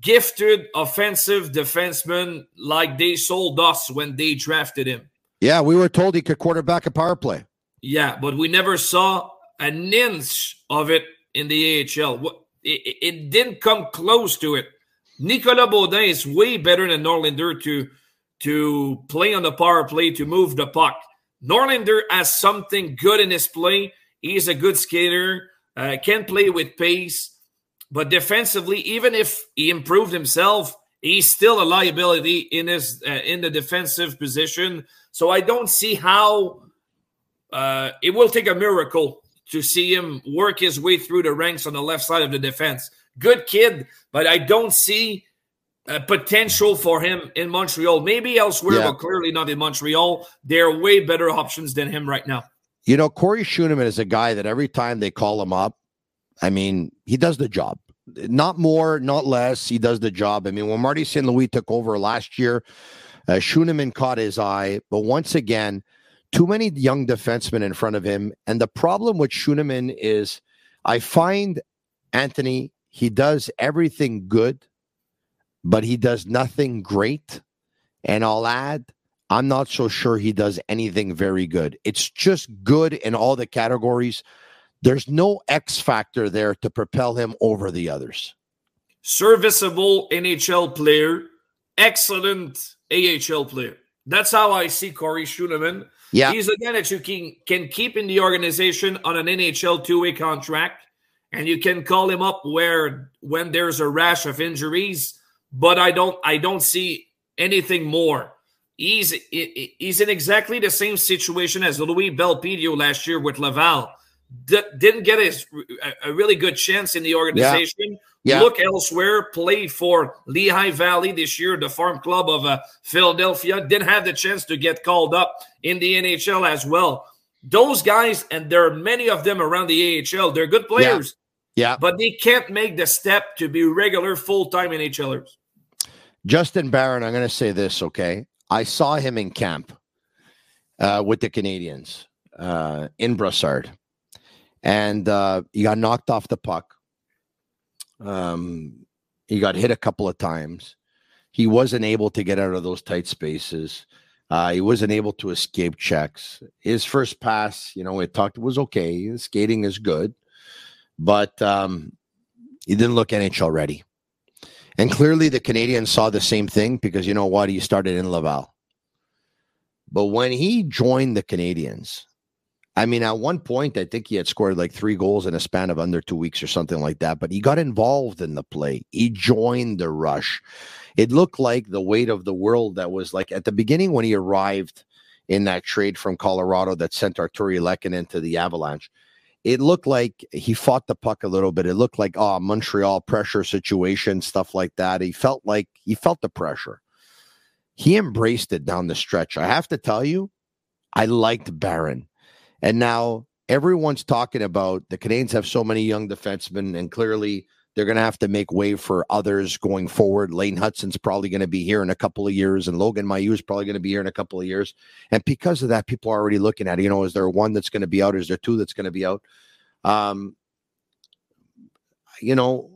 gifted offensive defenseman like they sold us when they drafted him. Yeah, we were told he could quarterback a power play. Yeah, but we never saw an inch of it in the AHL. It, it didn't come close to it. Nicolas Beaudin is way better than Norlinder to to play on the power play to move the puck. Norlinder has something good in his play. He's a good skater, uh, can play with pace, but defensively, even if he improved himself, he's still a liability in his uh, in the defensive position. So I don't see how uh, it will take a miracle to see him work his way through the ranks on the left side of the defense. Good kid, but I don't see a potential for him in Montreal. Maybe elsewhere, yeah. but clearly not in Montreal. There are way better options than him right now. You know, Corey Schueneman is a guy that every time they call him up, I mean, he does the job. Not more, not less. He does the job. I mean, when Marty St. Louis took over last year, uh, caught his eye. But once again, too many young defensemen in front of him. And the problem with Schueneman is I find Anthony, he does everything good, but he does nothing great. And I'll add, I'm not so sure he does anything very good. It's just good in all the categories. There's no X factor there to propel him over the others. Serviceable NHL player, excellent AHL player. That's how I see Corey Schueneman. Yeah. He's a guy that you can, can keep in the organization on an NHL two way contract, and you can call him up where when there's a rash of injuries. But I don't I don't see anything more. He's he's in exactly the same situation as Louis Belpedio last year with Laval. D- didn't get a, a, really good chance in the organization. Yeah. Yeah. Look elsewhere, played for Lehigh Valley this year, the farm club of uh, Philadelphia. Didn't have the chance to get called up in the NHL as well. Those guys, and there are many of them around the AHL, they're good players. Yeah. yeah. But they can't make the step to be regular full time NHLers. Justin Barron, I'm going to say this, okay? I saw him in camp uh, with the Canadians uh, in Brossard, and uh, he got knocked off the puck um, he got hit a couple of times. He wasn't able to get out of those tight spaces. Uh, he wasn't able to escape checks. His first pass, you know, it talked was okay. Skating is good, but um, he didn't look NHL ready. And clearly, the Canadians saw the same thing because you know what? He started in Laval. But when he joined the Canadians, I mean, at one point, I think he had scored like three goals in a span of under two weeks or something like that, but he got involved in the play. He joined the rush. It looked like the weight of the world that was like at the beginning when he arrived in that trade from Colorado that sent Artturi Lehkonen to the Avalanche. It looked like he fought the puck a little bit. It looked like, oh, Montreal pressure situation, stuff like that. He felt like he felt the pressure. He embraced it down the stretch. I have to tell you, I liked Barron. And now everyone's talking about the Canadiens have so many young defensemen, and clearly they're going to have to make way for others going forward. Lane Hutson's probably going to be here in a couple of years, and Logan Mailloux is probably going to be here in a couple of years. And because of that, people are already looking at it. You know, is there one that's going to be out? Is there two that's going to be out? Um, you know,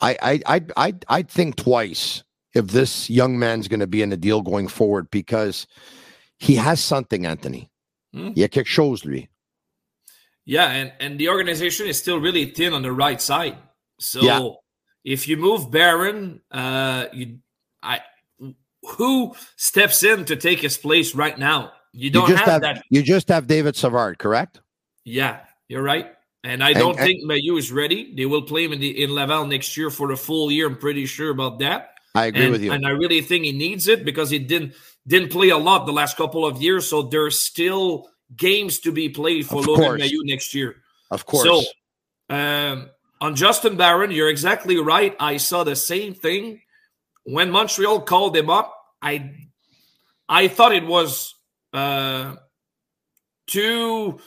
I I I I I'd think twice if this young man's going to be in a deal going forward because he has something, Anthony. Hmm? Il y a quelque chose, lui. Yeah, and, and the organization is still really thin on the right side. So yeah. if you move Barron, uh, you, I, who steps in to take his place right now? You don't you have, have, that. You just have David Savard, correct? Yeah, you're right. And I don't and, think Mailloux is ready. They will play him in, the, in Laval next year for the full year. I'm pretty sure about that. I agree and, with you. And I really think he needs it because he didn't didn't play a lot the last couple of years, so there's still games to be played for Logan Mailloux next year. Of course. So um, on Justin Barron, you're exactly right. I saw the same thing when Montreal called him up. I I thought it was uh, too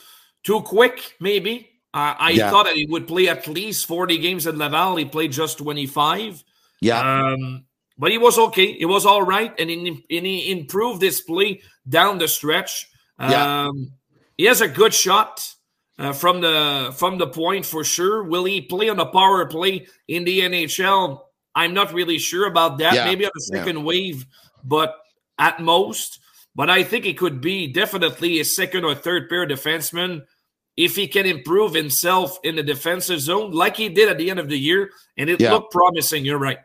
too quick, maybe. Uh, I yeah. thought that he would play at least 40 games in Laval. He played just 25. Yeah. Um, but he was okay. It was all right. And he, and he improved his play down the stretch. Yeah. Um, he has a good shot uh, from the from the point for sure. Will he play on the power play in the NHL? I'm not really sure about that. Yeah. Maybe on the second yeah. wave, but at most. But I think he could be definitely a second or third pair defenseman if he can improve himself in the defensive zone like he did at the end of the year. And it yeah. looked promising. You're right.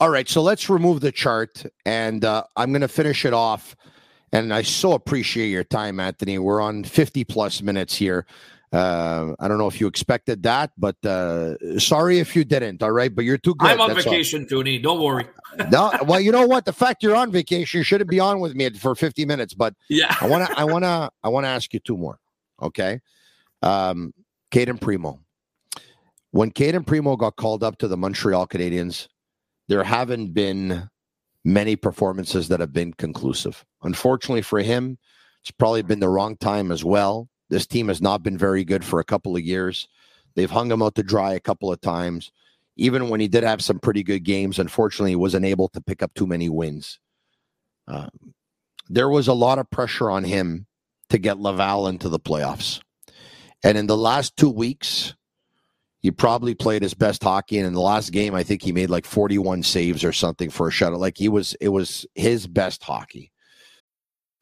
All right. So let's remove the chart and uh, I'm going to finish it off. And I so appreciate your time, Anthony. We're on 50 plus minutes here. Uh, I don't know if you expected that, but uh, sorry if you didn't. All right, but you're too good. I'm on That's vacation, all. Tony. Don't worry. no, [LAUGHS] well, you know what? The fact you're on vacation, you shouldn't be on with me for 50 minutes. But yeah, I want to, I want to, I want to ask you two more. Okay, um, Cayden Primeau. When Cayden Primeau got called up to the Montreal Canadiens, there haven't been many performances that have been conclusive. Unfortunately for him, it's probably been the wrong time as well. This team has not been very good for a couple of years. They've hung him out to dry a couple of times. Even when he did have some pretty good games, unfortunately, he wasn't able to pick up too many wins. Um, there was a lot of pressure on him to get Laval into the playoffs. And in the last two weeks, he probably played his best hockey. And in the last game, I think he made like 41 saves or something for a shutout. Like he was, it was his best hockey.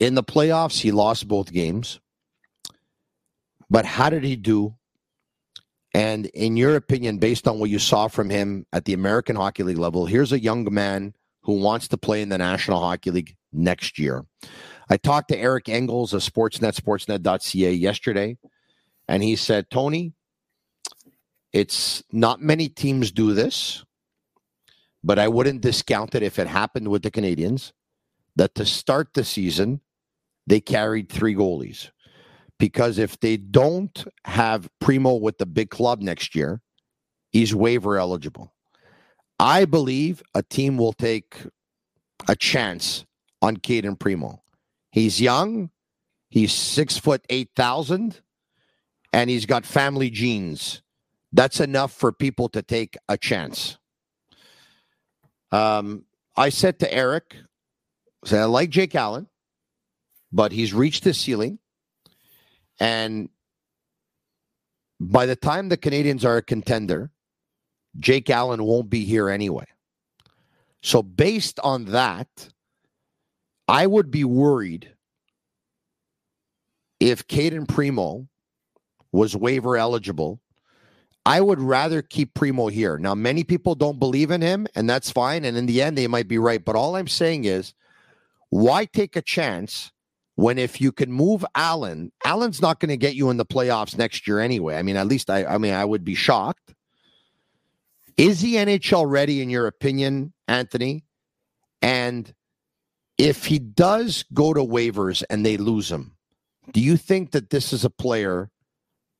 In the playoffs, he lost both games. But how did he do? And in your opinion, based on what you saw from him at the American Hockey League level, here's a young man who wants to play in the National Hockey League next year. I talked to Eric Engels of Sportsnet, sportsnet.ca yesterday, and he said, Tony, it's not many teams do this, but I wouldn't discount it if it happened with the Canadiens that to start the season, they carried three goalies. Because if they don't have Primeau with the big club next year, he's waiver eligible. I believe a team will take a chance on Cayden Primeau. He's young, he's six foot eight thousand, and he's got family genes. That's enough for people to take a chance. Um, I said to Eric, I like Jake Allen, but he's reached his ceiling. And by the time the Canadians are a contender, Jake Allen won't be here anyway. So, based on that, I would be worried if Cayden Primeau was waiver eligible. I would rather keep Primeau here. Now, many people don't believe in him, and that's fine. And in the end, they might be right. But all I'm saying is why take a chance when if you can move Allen, Allen's not going to get you in the playoffs next year anyway. I mean, at least I I mean, I would be shocked. Is he NHL ready in your opinion, Anthony? And if he does go to waivers and they lose him, do you think that this is a player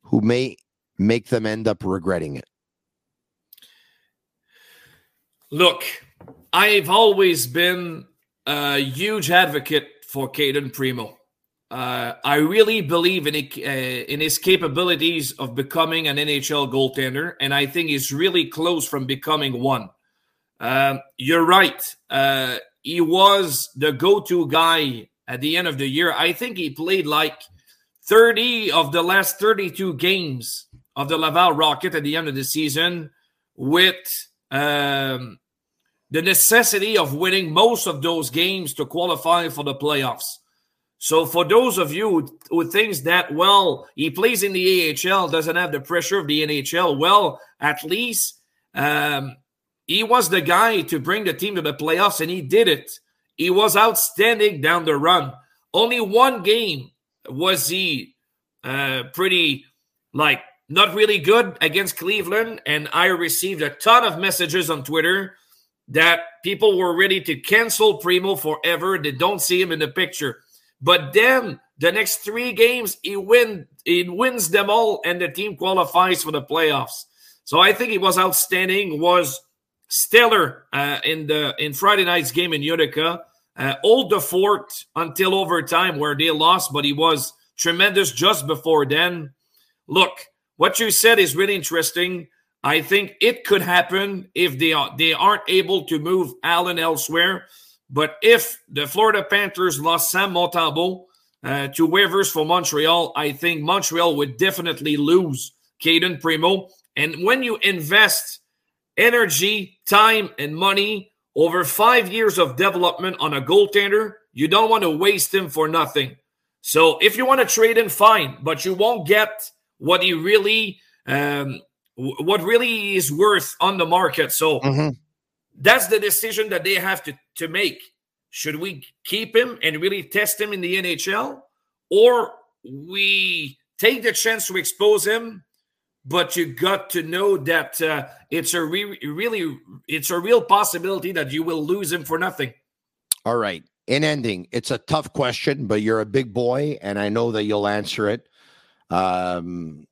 who may make them end up regretting it? Look, I've always been a huge advocate for Cayden Primeau. Uh, I really believe in uh, in his capabilities of becoming an NHL goaltender, and I think he's really close from becoming one. Um, you're right. Uh, he was the go-to guy at the end of the year. I think he played like 30 of the last 32 games of the Laval Rocket at the end of the season with um, the necessity of winning most of those games to qualify for the playoffs. So for those of you who, thinks that well he plays in the AHL doesn't have the pressure of the NHL, well at least um, he was the guy to bring the team to the playoffs and he did it. He was outstanding down the run. Only one game was he uh, pretty like not really good against Cleveland? And I received a ton of messages on Twitter that people were ready to cancel Primeau forever. They don't see him in the picture. But then the next three games, he win he wins them all, and the team qualifies for the playoffs. So I think he was outstanding. Was stellar uh, in the in Friday night's game in Utica. Uh, the fort until overtime where they lost, but he was tremendous just before then. Look, what you said is really interesting. I think it could happen if they are, they aren't able to move Allen elsewhere. But if the Florida Panthers lost Sam Montembeault uh, to waivers for Montreal, I think Montreal would definitely lose Cayden Primeau. And when you invest energy, time, and money over five years of development on a goaltender, you don't want to waste him for nothing. So if you want to trade him, fine, but you won't get what he really um, what really is worth on the market. So mm-hmm. that's the decision that they have to, to make. Should we keep him and really test him in the NHL? Or we take the chance to expose him, but you got to know that uh, it's a re- really it's a real possibility that you will lose him for nothing. All right. In ending, it's a tough question, but you're a big boy, and I know that you'll answer it um,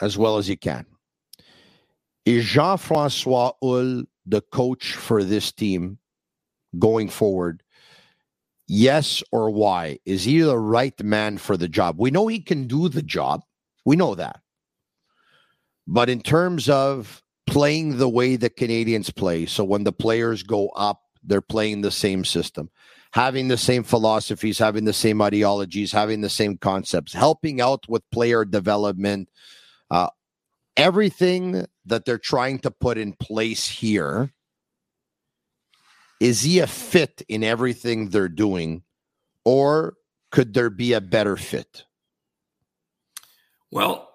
as well as you can. Is Jean Francois Houle the coach for this team going forward? Yes or why? Is he the right man for the job? We know he can do the job. We know that. But in terms of playing the way the Canadiens play, so when the players go up, they're playing the same system, having the same philosophies, having the same ideologies, having the same concepts, helping out with player development, uh, everything that they're trying to put in place here is he a fit in everything they're doing or could there be a better fit well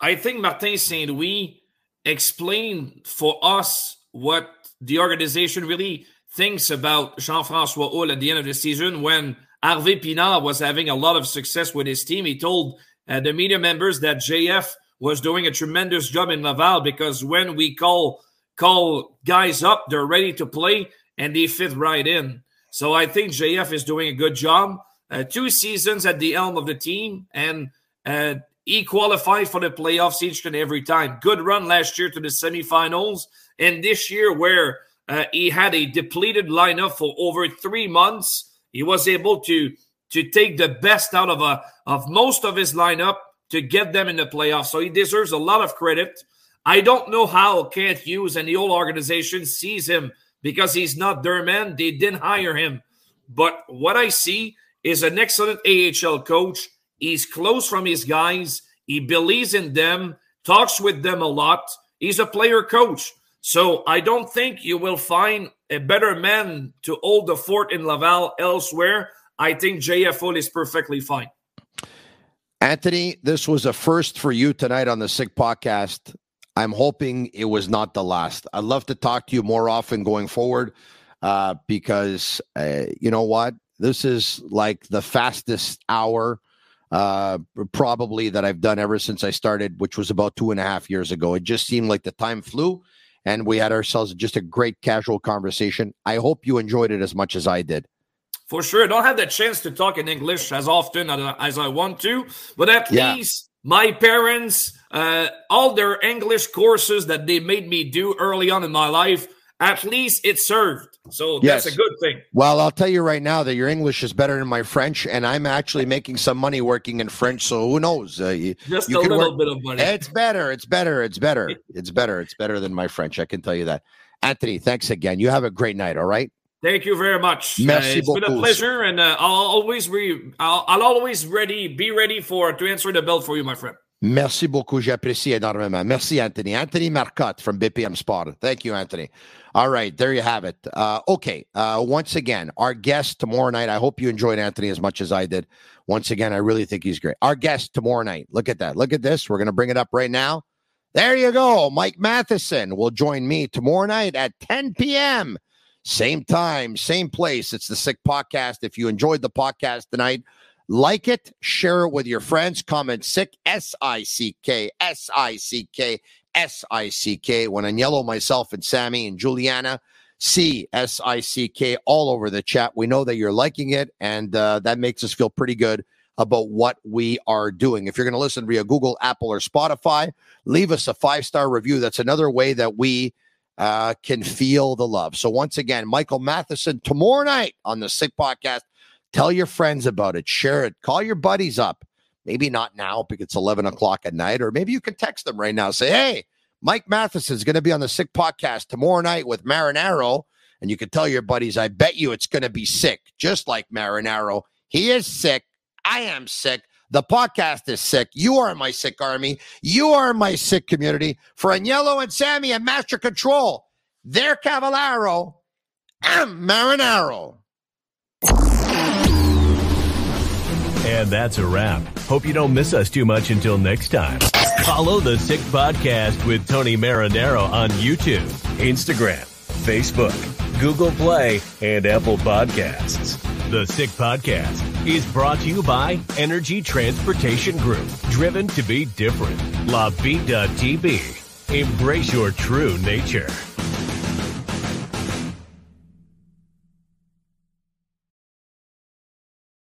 i think martin st louis explained for us what the organization really thinks about jean-francois Houle at the end of the season when Harvey Pinard was having a lot of success with his team. He told uh, the media members that JF was doing a tremendous job in Laval because when we call call guys up, they're ready to play and they fit right in. So I think JF is doing a good job. Uh, two seasons at the helm of the team, and uh, he qualified for the playoffs each and every time. Good run last year to the semifinals, and this year where uh, he had a depleted lineup for over three months, he was able to to take the best out of a of most of his lineup to get them in the playoffs. So he deserves a lot of credit. I don't know how Kent Hughes and the whole organization sees him because he's not their man. They didn't hire him. But what I see is an excellent AHL coach. He's close from his guys. He believes in them, talks with them a lot. He's a player coach. So I don't think you will find a better man to hold the fort in Laval elsewhere. I think JFO is perfectly fine. Anthony, this was a first for you tonight on the Sick Podcast. I'm hoping it was not the last. I'd love to talk to you more often going forward uh, because uh, you know what? This is like the fastest hour uh, probably that I've done ever since I started, which was about two and a half years ago. It just seemed like the time flew and we had ourselves just a great casual conversation. I hope you enjoyed it as much as I did. For sure. I don't have the chance to talk in English as often as I want to, but at yeah. least my parents, uh, all their English courses that they made me do early on in my life, at least it served. So yes. that's a good thing. Well, I'll tell you right now that your English is better than my French, and I'm actually making some money working in French. So who knows? Uh, you, Just you a little work. bit of money. It's better. It's better. It's better. [LAUGHS] It's better. It's better than my French. I can tell you that. Anthony, thanks again. You have a great night. All right. Thank you very much. Merci uh, it's beaucoup. been a pleasure, and uh, I'll always re- I'll, I'll, always ready be ready for to answer the bell for you, my friend. Merci beaucoup. J'apprécie énormément. Merci, Anthony. Anthony Marcotte from BPM Sport. Thank you, Anthony. All right, there you have it. Uh, okay, uh, once again, our guest tomorrow night. I hope you enjoyed Anthony as much as I did. Once again, I really think he's great. Our guest tomorrow night. Look at that. Look at this. We're going to bring it up right now. There you go. Mike Matheson will join me tomorrow night at 10 p.m. Same time, same place. It's the Sick Podcast. If you enjoyed the podcast tonight, Like it, share it with your friends. Comment sick, S I C K, S I C K, S I C K. When Agnello, myself, and Sammy and Juliana see S I C K all over the chat, we know that you're liking it, and uh, that makes us feel pretty good about what we are doing. If you're going to listen via Google, Apple, or Spotify, leave us a five star review. That's another way that we uh, can feel the love. So, once again, Michael Matheson tomorrow night on the Sick Podcast. Tell your friends about it, share it, call your buddies up. Maybe not now because it's 11 o'clock at night, or maybe you can text them right now. Say, hey, Mike Matheson is going to be on the Sick Podcast tomorrow night with Marinaro. And you can tell your buddies, I bet you it's going to be sick, just like Marinaro. He is sick. I am sick. The podcast is sick. You are my sick army. You are my sick community. For Agnello and Sammy and Master Control, they're Cavallaro. I'm Marinaro. And that's a wrap. Hope you don't miss us too much until next time. Follow the Sick Podcast with Tony Marinaro on YouTube, Instagram, Facebook, Google Play, and Apple Podcasts. The Sick Podcast is brought to you by Energy Transportation Group, driven to be different. La Vida TB. Embrace your true nature.